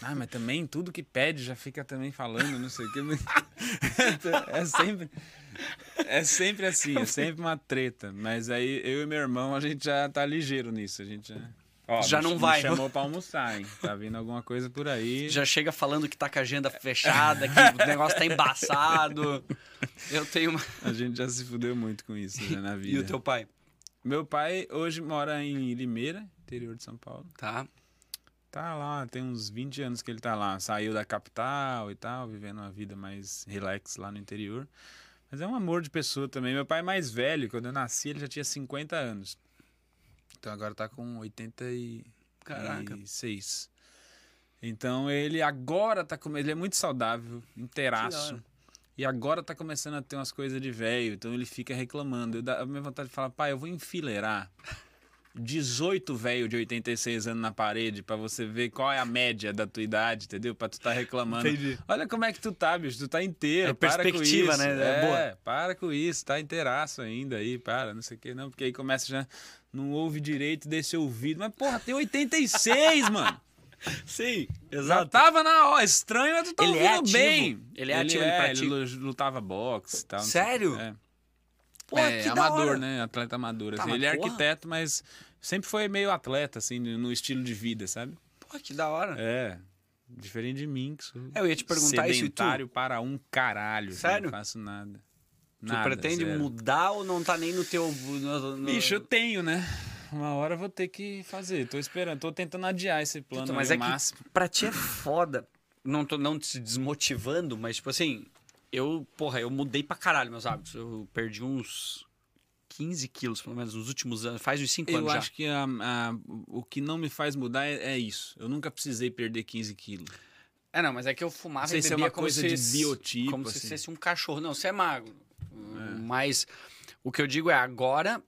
Ah, mas também tudo que pede já fica também falando, não sei o que. É sempre. É sempre assim, é sempre uma treta. Mas aí eu e meu irmão, a gente já tá ligeiro nisso. A gente já. Ó, Já não me vai. chamou pra almoçar, hein? Tá vindo alguma coisa por aí. Já chega falando que tá com a agenda fechada, que o negócio tá embaçado. Eu tenho uma. A gente já se fudeu muito com isso já na vida. E o teu pai? Meu pai hoje mora em Limeira, interior de São Paulo. Tá. Tá lá, tem uns 20 anos que ele tá lá. Saiu da capital e tal, vivendo uma vida mais relax lá no interior. Mas é um amor de pessoa também. Meu pai é mais velho, quando eu nasci ele já tinha 50 anos. Então agora tá com 86. Caraca. Então ele agora tá com ele é muito saudável, inteiraço. E agora tá começando a ter umas coisas de velho, então ele fica reclamando. Eu dá, a minha vontade de falar, pai, eu vou enfileirar 18 velho de 86 anos na parede pra você ver qual é a média da tua idade, entendeu? Pra tu tá reclamando. Entendi. Olha como é que tu tá, bicho, tu tá inteiro. É para com perspectiva, isso. né? É É, boa. para com isso, tá inteiraço ainda aí, para, não sei o que, não, porque aí começa já, não ouve direito desse ouvido. Mas, porra, tem 86, mano. Sim, Já tava na hora, estranho, mas tu tá Ele é ouvindo ativo. bem. Ele é ativo, ele é, ele lutava boxe e tal. Sério? É. Pô, é, amador, né? Atleta amador. Tá, assim. Ele é porra. arquiteto, mas sempre foi meio atleta, assim, no estilo de vida, sabe? Pô, que da hora. É. Diferente de mim, que sou É, Eu ia te perguntar isso e tu? sedentário para um caralho. assim, Sério? Não faço nada. Tu Nada, pretende zero. mudar ou não tá nem no teu. no- no- Bicho, eu tenho, né? Uma hora eu vou ter que fazer. Tô esperando, tô tentando adiar esse plano Puta, mas é ao que máximo. pra ti é foda. Não tô não te desmotivando, mas tipo assim, eu, porra, eu mudei pra caralho meus hábitos. Eu perdi uns 15 quilos, pelo menos, nos últimos anos. Faz uns 5 Eu anos já. acho que a- a- o que não me faz mudar é, é isso. Eu nunca precisei perder 15 quilos. É, não, mas é que eu fumava Não sei e se é bebia uma como coisa se, de biotipo, Como se assim. fosse um cachorro. Não, você é magro. Mas o que eu digo é, agora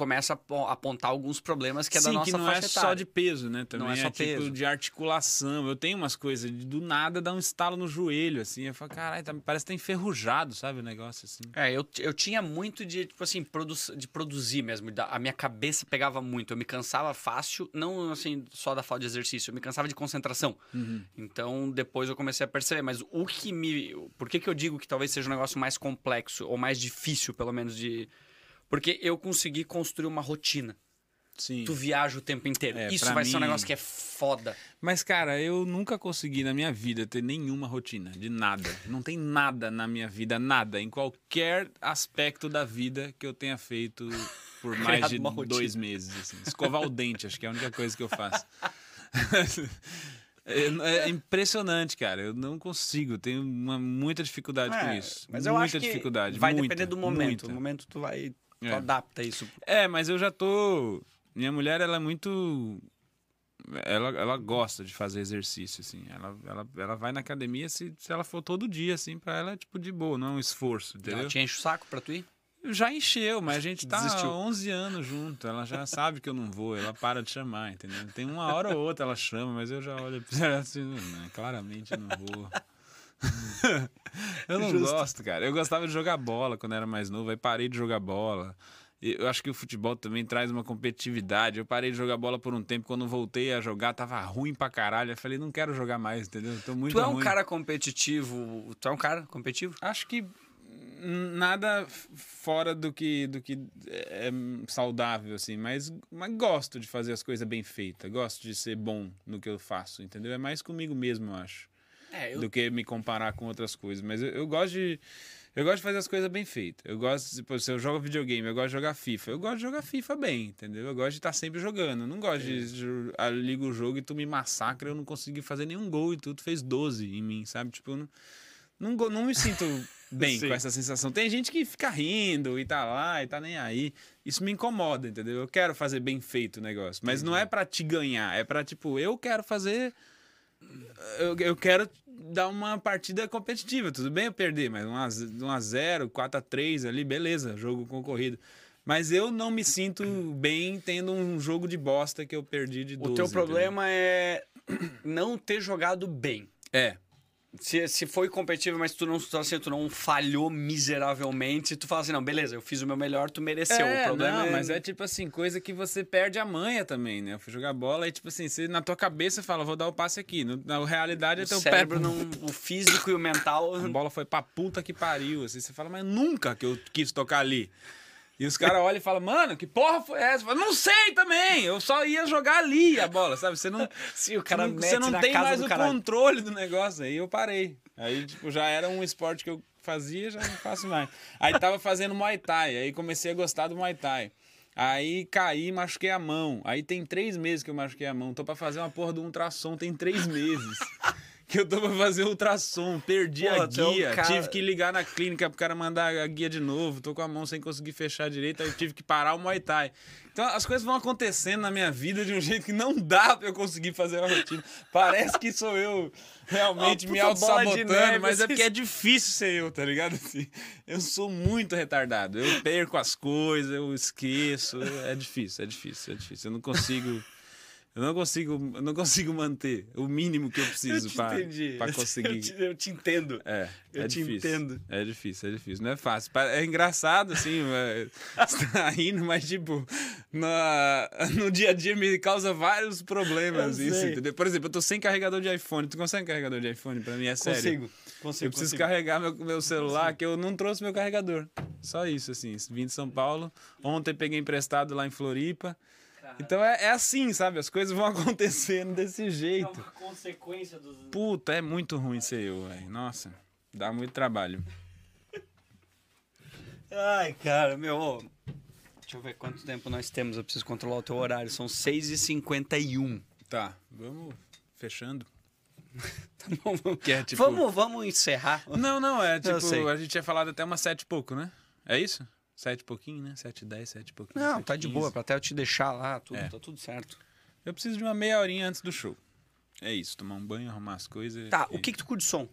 começa a apo- apontar alguns problemas que é da Sim, nossa que não faixa é só etária. de peso, né? Também Não é só tipo peso. de articulação. Eu tenho umas coisas, do nada dá um estalo no joelho, assim. Eu falo, caralho, tá- parece que tá enferrujado, sabe? O negócio assim. É, eu, eu tinha muito de, tipo assim, produ de produzir mesmo. da- A minha cabeça pegava muito. Eu me cansava fácil, não assim, só da falta de exercício. Eu me cansava de concentração. Uhum. Então, depois eu comecei a perceber. Mas o que me... Por que que eu digo que talvez seja um negócio mais complexo, ou mais difícil, pelo menos, de... Porque eu consegui construir uma rotina. Sim. Tu viaja o tempo inteiro. É, Isso vai ser um mim- negócio que é foda. Mas, cara, eu nunca consegui na minha vida ter nenhuma rotina, de nada. Não tem nada na minha vida, nada, em qualquer aspecto da vida que eu tenha feito por mais de dois meses. Assim. Escovar o dente, acho que é a única coisa que eu faço. É, é impressionante, cara. Eu não consigo, tenho uma, muita dificuldade com isso. É, Mas eu muita acho que dificuldade. vai muita, depender do momento. muita. No momento tu vai... Tu É. adapta isso. É, mas eu já tô. Minha mulher, ela é muito. Ela, ela gosta de fazer exercício, assim. Ela, ela, ela vai na academia se, se ela for todo dia, assim, pra ela é tipo de boa, não é um esforço, entendeu? Ela te enche o saco pra tu ir? Já encheu, mas a gente tá Desistiu. há 11 anos junto. Ela já sabe que eu não vou, ela para de chamar, entendeu? Tem uma hora ou outra ela chama, mas eu já olho pra ela assim, não, claramente eu não vou. eu não Justo. gosto, cara. Eu gostava de jogar bola quando era mais novo, aí parei de jogar bola. Eu acho que o futebol também traz uma competitividade. Eu parei de jogar bola por um tempo, quando voltei a jogar, tava ruim pra caralho. Eu falei, não quero jogar mais, entendeu? Tô muito Tu é um ruim. cara competitivo. Tu é um cara competitivo? Acho que nada fora do que, do que é hum, saudável, assim, mas, mas gosto de fazer as coisas bem feitas, gosto de ser bom no que eu faço, entendeu? É mais comigo mesmo, eu acho, É, eu. do que me comparar com outras coisas. Mas eu, eu gosto de. Eu gosto de fazer as coisas bem feitas. Eu gosto, tipo, se eu jogo videogame, eu gosto de jogar FIFA. Eu gosto de jogar FIFA bem, entendeu? Eu gosto de estar sempre jogando. Eu não gosto de. jo- ah, liga o jogo e tu me massacra, eu não consegui fazer nenhum gol e tu, tu fez 12 em mim, sabe? Tipo, eu não, não, não me sinto bem com essa sensação. Tem gente que fica rindo e tá lá e tá nem aí. Isso me incomoda, entendeu? Eu quero fazer bem feito o negócio. Mas não é pra te ganhar, é pra, tipo, eu quero fazer. Eu, eu quero dar uma partida competitiva. Tudo bem eu perder, mas 1x0, 4x3 ali, beleza, jogo concorrido. Mas eu não me sinto bem tendo um jogo de bosta que eu perdi de 12. O teu entendeu? problema é não ter jogado bem. É. Se, se foi competitivo, mas tu não, assim, tu não falhou miseravelmente, tu fala assim, não, beleza, eu fiz o meu melhor, tu mereceu. É, o problema não, é... mas é tipo assim, coisa que você perde a manha também, né? Eu fui jogar bola e tipo assim, você, na tua cabeça fala, vou dar o passe aqui. No- na realidade é o teu cérebro, pé. não, o físico e o mental... A bola foi pra puta que pariu. Assim, você fala, mas nunca que eu quis tocar ali. E os caras olham e falam, mano, que porra foi essa? Eu falo, não sei também, eu só ia jogar ali a bola, sabe? Você não, Sim, o você não, você não tem mais o controle do negócio. Aí eu parei. Aí, tipo, já era um esporte que eu fazia, já não faço mais. Aí tava fazendo Muay Thai, aí comecei a gostar do Muay Thai. Aí caí e machuquei a mão. Aí tem três meses que eu machuquei a mão. Tô pra fazer uma porra do ultrassom, tem três meses. Que eu tô pra fazer ultrassom. Perdi Pô, a é guia. cara- Tive que ligar na clínica pro cara mandar a guia de novo. Tô com a mão sem conseguir fechar direito. Aí eu tive que parar o Muay Thai. Então as coisas vão acontecendo na minha vida de um jeito que não dá pra eu conseguir fazer a rotina. Parece que sou eu realmente Uma me auto-sabotando, mas é porque é difícil ser eu, tá ligado? Assim, eu sou muito retardado. Eu perco as coisas, eu esqueço. É difícil, é difícil, é difícil. Eu não consigo. Eu não consigo, não consigo manter o mínimo que eu preciso para para conseguir. Eu te, eu te entendo. É, Eu é te difícil. entendo. É difícil, é difícil. Não é fácil. É engraçado, assim, é, você tá rindo, mas, tipo, na, no dia a dia me causa vários problemas Eu isso, sei. entendeu? Por exemplo, eu tô sem carregador de iPhone. Tu consegue carregador de iPhone pra mim? É sério. Consigo. Consigo. Eu preciso consigo. carregar meu, meu celular, que eu não trouxe meu carregador. Só isso, assim. Vim de São Paulo. Ontem peguei emprestado lá em Floripa. Então é, é assim, sabe? As coisas vão acontecendo desse É jeito. uma consequência dos. Puta, é muito ruim ser eu, velho. Nossa, dá muito trabalho. Ai, cara, meu. Deixa eu ver quanto tempo nós temos. Eu preciso controlar o teu horário. São 6h51. Tá, vamos fechando. Tá bom, vamos. Que é, tipo- vamos, vamos encerrar. Não, não, é tipo, a gente tinha falado até umas sete e pouco, né? É isso? Sete e pouquinho, né? Sete e dez, sete e pouquinho. Não, tá e de quinze. boa, pra até eu te deixar lá, tudo, É. tá tudo certo. Eu preciso de uma meia horinha antes do show. É isso, tomar um banho, arrumar as coisas. Tá, e- o que que tu curte de som?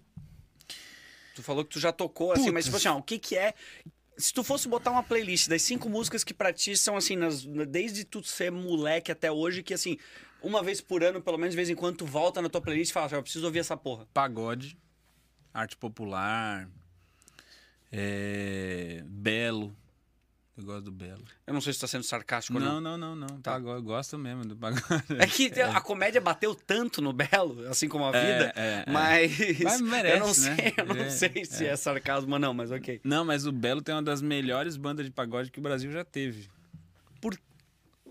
Tu falou que tu já tocou, assim, mas tipo assim, ó, o que que é... Se tu fosse botar uma playlist das cinco músicas que pra ti são, assim, nas- desde tu ser moleque até hoje, que, assim, uma vez por ano, pelo menos de vez em quando, tu volta na tua playlist e fala, assim, eu preciso ouvir essa porra. Pagode, arte popular, é, belo. Eu gosto do belo. Eu não sei se tá sendo sarcástico ou Não, não. não, não, não. Pagode, eu gosto mesmo do pagode. É que a comédia bateu tanto no Belo, assim como a vida, é, é. mas... Mas merece, eu não né? sei, eu não É, sei se é. sarcasmo ou não, mas ok. Não, mas o Belo tem uma das melhores bandas de pagode que o Brasil já teve.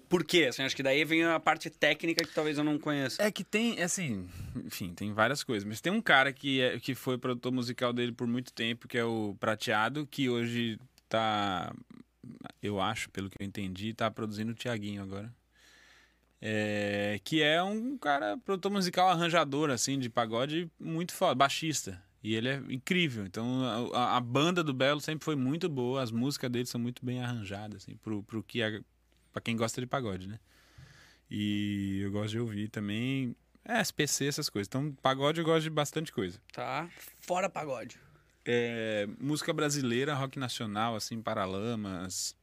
Por quê? Assim, acho que daí vem a parte técnica que talvez eu não conheça. É que tem, assim, enfim, tem várias coisas. Mas tem um cara que, é, que foi produtor musical dele por muito tempo, que é o Prateado, que hoje tá, eu acho, pelo que eu entendi, tá produzindo o Tiaguinho agora. É, que é um cara, produtor musical arranjador, assim, de pagode muito foda, baixista. E ele é incrível. Então a, a- banda do Belo sempre foi muito boa, as músicas dele são muito bem arranjadas, assim, pro, pro que é, pra quem gosta de pagode, né? E eu gosto de ouvir também. É, SPC, essas coisas. Então, pagode eu gosto de bastante coisa. Tá? Fora pagode. É, música brasileira, rock nacional, assim, Paralamas.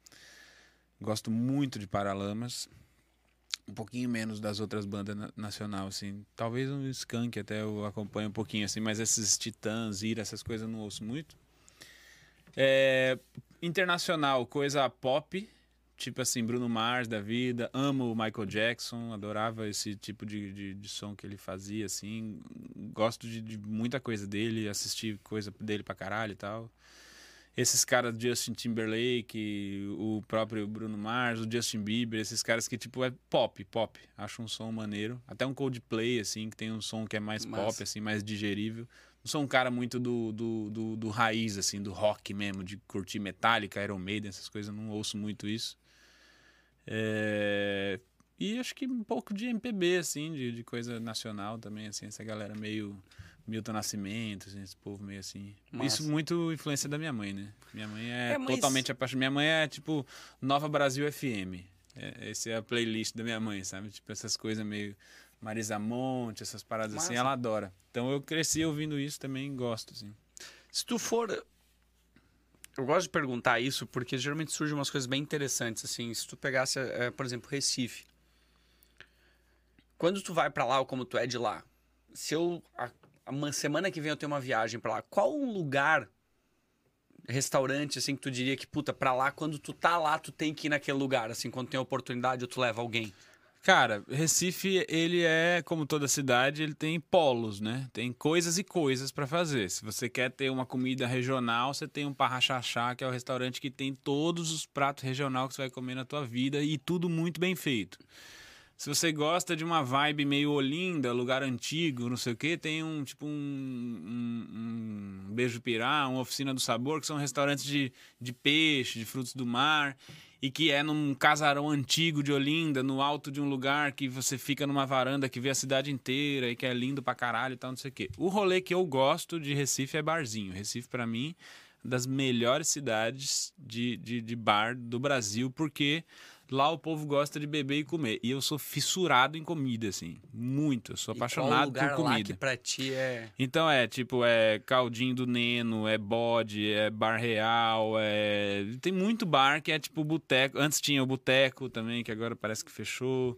Gosto muito de Paralamas. Um pouquinho menos das outras bandas na nacional, assim. Talvez um Skank até eu acompanho um pouquinho, assim, mas esses Titãs, Ira, essas coisas eu não ouço muito. É, internacional, coisa pop, tipo assim, Bruno Mars da vida. Amo o Michael Jackson, adorava esse tipo de, de, de som que ele fazia, assim. Gosto de, de muita coisa dele, assisti coisa dele pra caralho e tal. Esses caras, Justin Timberlake, o próprio Bruno Mars, o Justin Bieber, esses caras que, tipo, é pop, pop. Acho um som maneiro. Até um Coldplay, assim, que tem um som que é mais Massa. pop, assim, mais digerível. Não sou um cara muito do, do, do, do raiz, assim, do rock mesmo, de curtir Metallica, Iron Maiden, essas coisas, não ouço muito isso. É, E acho que um pouco de MPB, assim, de, de coisa nacional também, assim, essa galera meio Milton Nascimento, assim, esse povo meio assim. Massa. Isso muito influência da minha mãe, né? Minha mãe é, É, mas- totalmente apaixonada. Minha mãe é tipo Nova Brasil FM. É, essa é a playlist da minha mãe, sabe? Tipo essas coisas meio Marisa Monte, essas paradas assim, Massa. ela adora. Então eu cresci ouvindo isso também gosto, assim. Se tu for. Eu gosto de perguntar isso porque geralmente surgem umas coisas bem interessantes. Assim, se tu pegasse, eh, por exemplo, Recife. Quando tu vai pra lá ou como tu é de lá, se eu. A, uma semana que vem eu tenho uma viagem pra lá, qual um lugar, restaurante, assim, que tu diria que, puta, pra lá, quando tu tá lá, tu tem que ir naquele lugar, assim, quando tem oportunidade ou tu leva alguém? Cara, Recife, ele é, como toda cidade, ele tem polos, né? Tem coisas e coisas para fazer. Se você quer ter uma comida regional, você tem um Parrachachá, que é o restaurante que tem todos os pratos regionais que você vai comer na tua vida e tudo muito bem feito. Se você gosta de uma vibe meio Olinda, lugar antigo, não sei o que, tem um tipo um, um, um Beijo Pirá, uma Oficina do Sabor, que são restaurantes de, de peixe, de frutos do mar e que é num casarão antigo de Olinda, no alto de um lugar que você fica numa varanda que vê a cidade inteira e que é lindo pra caralho e tal, não sei o quê. O rolê que eu gosto de Recife é barzinho. Recife, para mim, das melhores cidades de, de, de bar do Brasil, porque Lá o povo gosta de beber e comer. E eu sou fissurado em comida, assim. Muito. Eu sou apaixonado por comida. Lá que pra ti é. Então é, tipo, é caldinho do Neno, é bode, é bar real, é. Tem muito bar que é tipo boteco. Antes tinha o boteco também, que agora parece que fechou.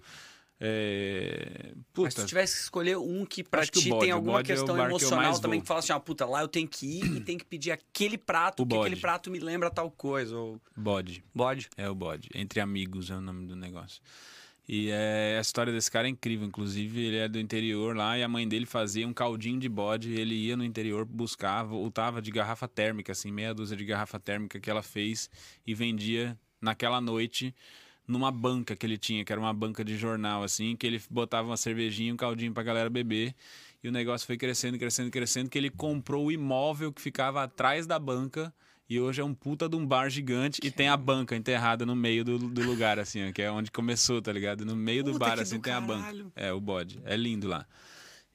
É... Mas se tivesse que escolher um que pra ti bode, tem alguma questão é emocional que também, vou. que fala assim, ah, puta, lá eu tenho que ir e tenho que pedir aquele prato, o porque bode. aquele prato me lembra tal coisa. Ou... Bode. Bode? É o bode. Entre amigos é o nome do negócio. E é, a história desse cara é incrível. Inclusive, ele é do interior lá e a mãe dele fazia um caldinho de bode. Ele ia no interior buscar, voltava de garrafa térmica, assim, meia dúzia de garrafa térmica que ela fez e vendia naquela noite numa banca que ele tinha, que era uma banca de jornal, assim, que ele botava uma cervejinha e um caldinho pra galera beber. E o negócio foi crescendo, crescendo, crescendo, que ele comprou o imóvel que ficava atrás da banca. E hoje é um puta de um bar gigante que... e tem a banca enterrada no meio do, do lugar, assim, ó, que é onde começou, tá ligado? No meio puta do bar, assim, do tem caralho. a banca. É, o bode. É lindo lá.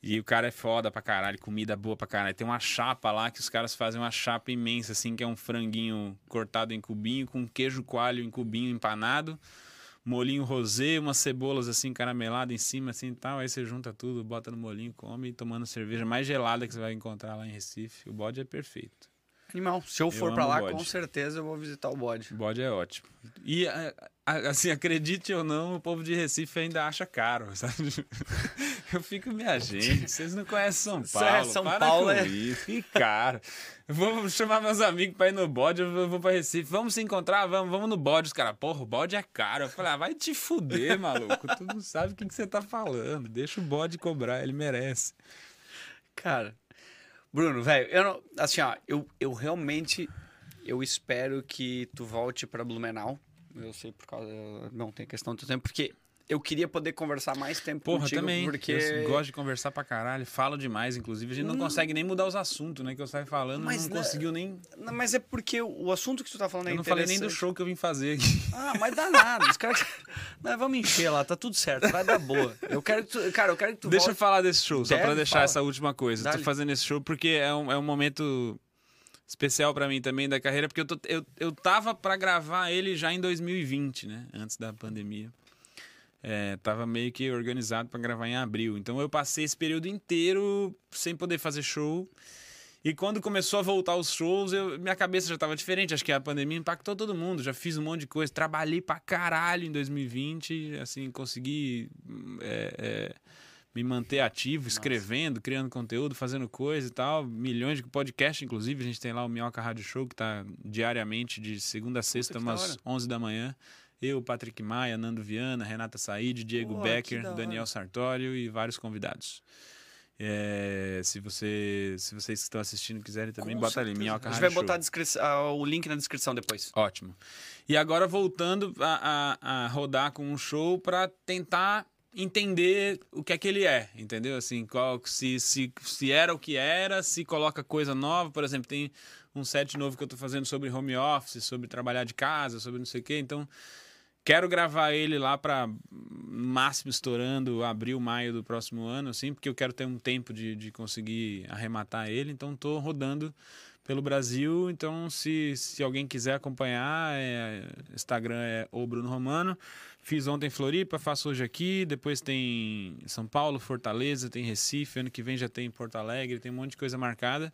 E o cara é foda pra caralho, comida boa pra caralho. Tem uma chapa lá que os caras fazem uma chapa imensa, assim, que é um franguinho cortado em cubinho, com queijo coalho em cubinho empanado, molinho rosé, umas cebolas assim carameladas em cima, assim e tal. Aí você junta tudo, bota no molinho, come, tomando cerveja mais gelada que você vai encontrar lá em Recife. O bode é perfeito. Animal. Se eu, eu for para lá, com certeza eu vou visitar o bode. O bode é ótimo. E, assim, acredite ou não, o povo de Recife ainda acha caro, sabe? Eu fico, minha gente, vocês não conhecem São Paulo. É São para Paulo é. isso, que caro. Eu vou chamar meus amigos para ir no bode, eu vou para Recife. Vamos se encontrar? Vamos, vamos no bode. Os caras, porra, o bode é caro. Eu falei, ah, vai te fuder, maluco. Tu não sabe o que, que você tá falando. Deixa o bode cobrar, ele merece. Cara, Bruno, velho, eu não. Assim, ó, eu, eu realmente. Eu espero que tu volte pra Blumenau. Eu sei por causa. Não, tem questão do tempo, porque eu queria poder conversar mais tempo Porra, contigo, também. porque... Eu gosto de conversar pra caralho, falo demais, inclusive. A gente não hum. consegue nem mudar os assuntos, né? Que eu saio falando, mas não, conseguiu nem... Não, mas é porque o assunto que tu tá falando é Eu não falei nem do show que eu vim fazer aqui. Ah, mas dá nada. Os caras... Não, vamos encher lá, tá tudo certo, vai dar boa. Eu quero que tu... Cara, eu quero que tu Deixa volte... eu falar desse show, só Deve, pra deixar fala. essa última coisa. Tô fazendo esse show porque é um, é um momento especial para mim também da carreira, porque eu, tô, eu, eu tava para gravar ele já em 2020, né? Antes da pandemia. É, tava meio que organizado para gravar em abril. Então eu passei esse período inteiro sem poder fazer show. E quando começou a voltar os shows, eu, minha cabeça já estava diferente. Acho que a pandemia impactou todo mundo. Já fiz um monte de coisa. Trabalhei pra caralho em 2020. Assim, consegui é, é, me manter ativo, Nossa. escrevendo, criando conteúdo, fazendo coisa e tal. Milhões de podcast, inclusive. A gente tem lá o Minhoca Rádio Show, que tá diariamente, de segunda a sexta, umas 11 da manhã. Eu, Patrick Maia, Nando Viana, Renata Said, Diego Pô, Becker, Daniel Sartório e vários convidados. É, se, você, se vocês que estão assistindo quiserem também, Com bota certeza. ali, Minhoca A gente vai botar a o link na descrição depois. Ótimo. E agora voltando a, a, a rodar com um show para tentar entender o que é que ele é, entendeu? Assim, qual, se, se, se era o que era, se coloca coisa nova, por exemplo, tem um set novo que eu estou fazendo sobre home office, sobre trabalhar de casa, sobre não sei o quê, então Quero gravar ele lá para máximo estourando abril, maio do próximo ano, assim, porque eu quero ter um tempo de, de conseguir arrematar ele. Então, estou rodando pelo Brasil. Então, se, se alguém quiser acompanhar, é, Instagram é o Bruno Romano. Fiz ontem em Floripa, faço hoje aqui. Depois tem São Paulo, Fortaleza, tem Recife. Ano que vem já tem Porto Alegre, tem um monte de coisa marcada.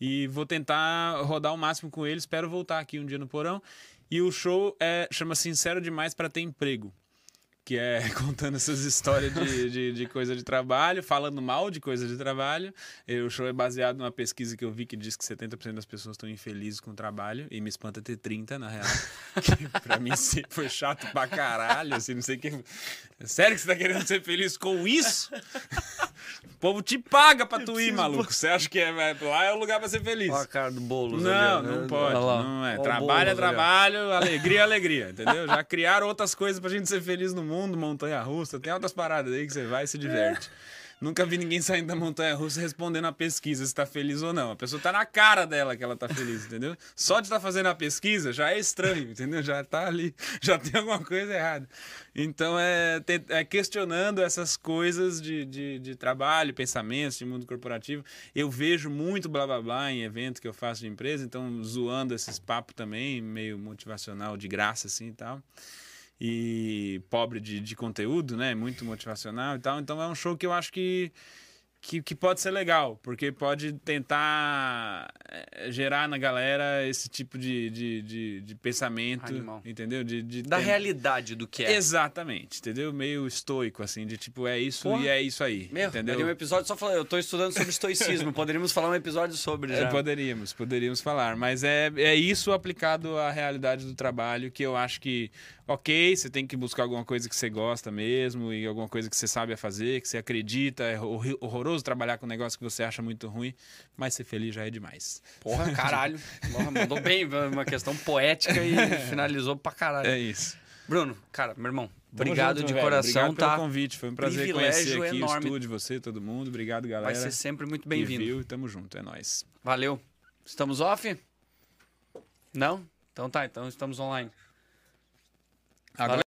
E vou tentar rodar o máximo com ele. Espero voltar aqui um dia no porão. E o show é, chama Sincero Demais para Ter Emprego. Que é contando essas histórias de, de, de coisa de trabalho, falando mal de coisa de trabalho. E o show é baseado numa pesquisa que eu vi que diz que 70% das pessoas estão infelizes com o trabalho, e me espanta ter 30, na real. Que pra mim foi chato pra caralho, assim, não sei o que. Sério que você tá querendo ser feliz com isso? O povo te paga pra tu ir, maluco. Você acha que é, vai- lá é o lugar pra ser feliz? Olha a cara do Boulos Não, não pode. Não é. Trabalho é trabalho, alegria é alegria, entendeu? Já criaram outras coisas pra gente ser feliz no mundo, montanha russa, tem outras paradas aí que você vai e se diverte. Nunca vi ninguém saindo da montanha russa respondendo a pesquisa se tá feliz ou não. A pessoa tá na cara dela que ela tá feliz, entendeu? Só de estar fazendo a pesquisa já é estranho, entendeu? Já tá ali, já tem alguma coisa errada. Então é, é questionando essas coisas de, de, de trabalho, pensamentos, de mundo corporativo. Eu vejo muito blá blá blá em eventos que eu faço de empresa, então zoando esses papos também, meio motivacional de graça assim e tal e pobre de, de conteúdo, né? Muito motivacional e tal. Então é um show que eu acho que, que, que pode ser legal, porque pode tentar eh, gerar na galera esse tipo de, de, de, de pensamento, Animal. entendeu? De, de Da ten- realidade do que é. Exatamente, entendeu? Meio estoico, assim, de tipo, é isso Porra. e é isso aí, Meu, entendeu? daria um episódio só falando, eu tô estudando sobre estoicismo, poderíamos falar um episódio sobre É, já. poderíamos, poderíamos falar, mas é, é isso aplicado à realidade do trabalho que eu acho que, ok, você tem que buscar alguma coisa que você gosta mesmo e alguma coisa que você sabe fazer, que você acredita, é horroroso trabalhar com um negócio que você acha muito ruim, mas ser feliz já é demais. Porra, caralho. Porra, mandou bem, uma questão poética e finalizou pra caralho. É isso. Bruno, cara, meu irmão, obrigado junto, de velho. coração, Obrigado tá? pelo convite, foi um prazer Privilégio conhecer aqui enorme. o estúdio, você, todo mundo. Obrigado, galera. Vai ser sempre muito bem-vindo. viu, Tamo junto, é nóis. Valeu. Estamos off? Não? Então tá, então estamos online. Agora...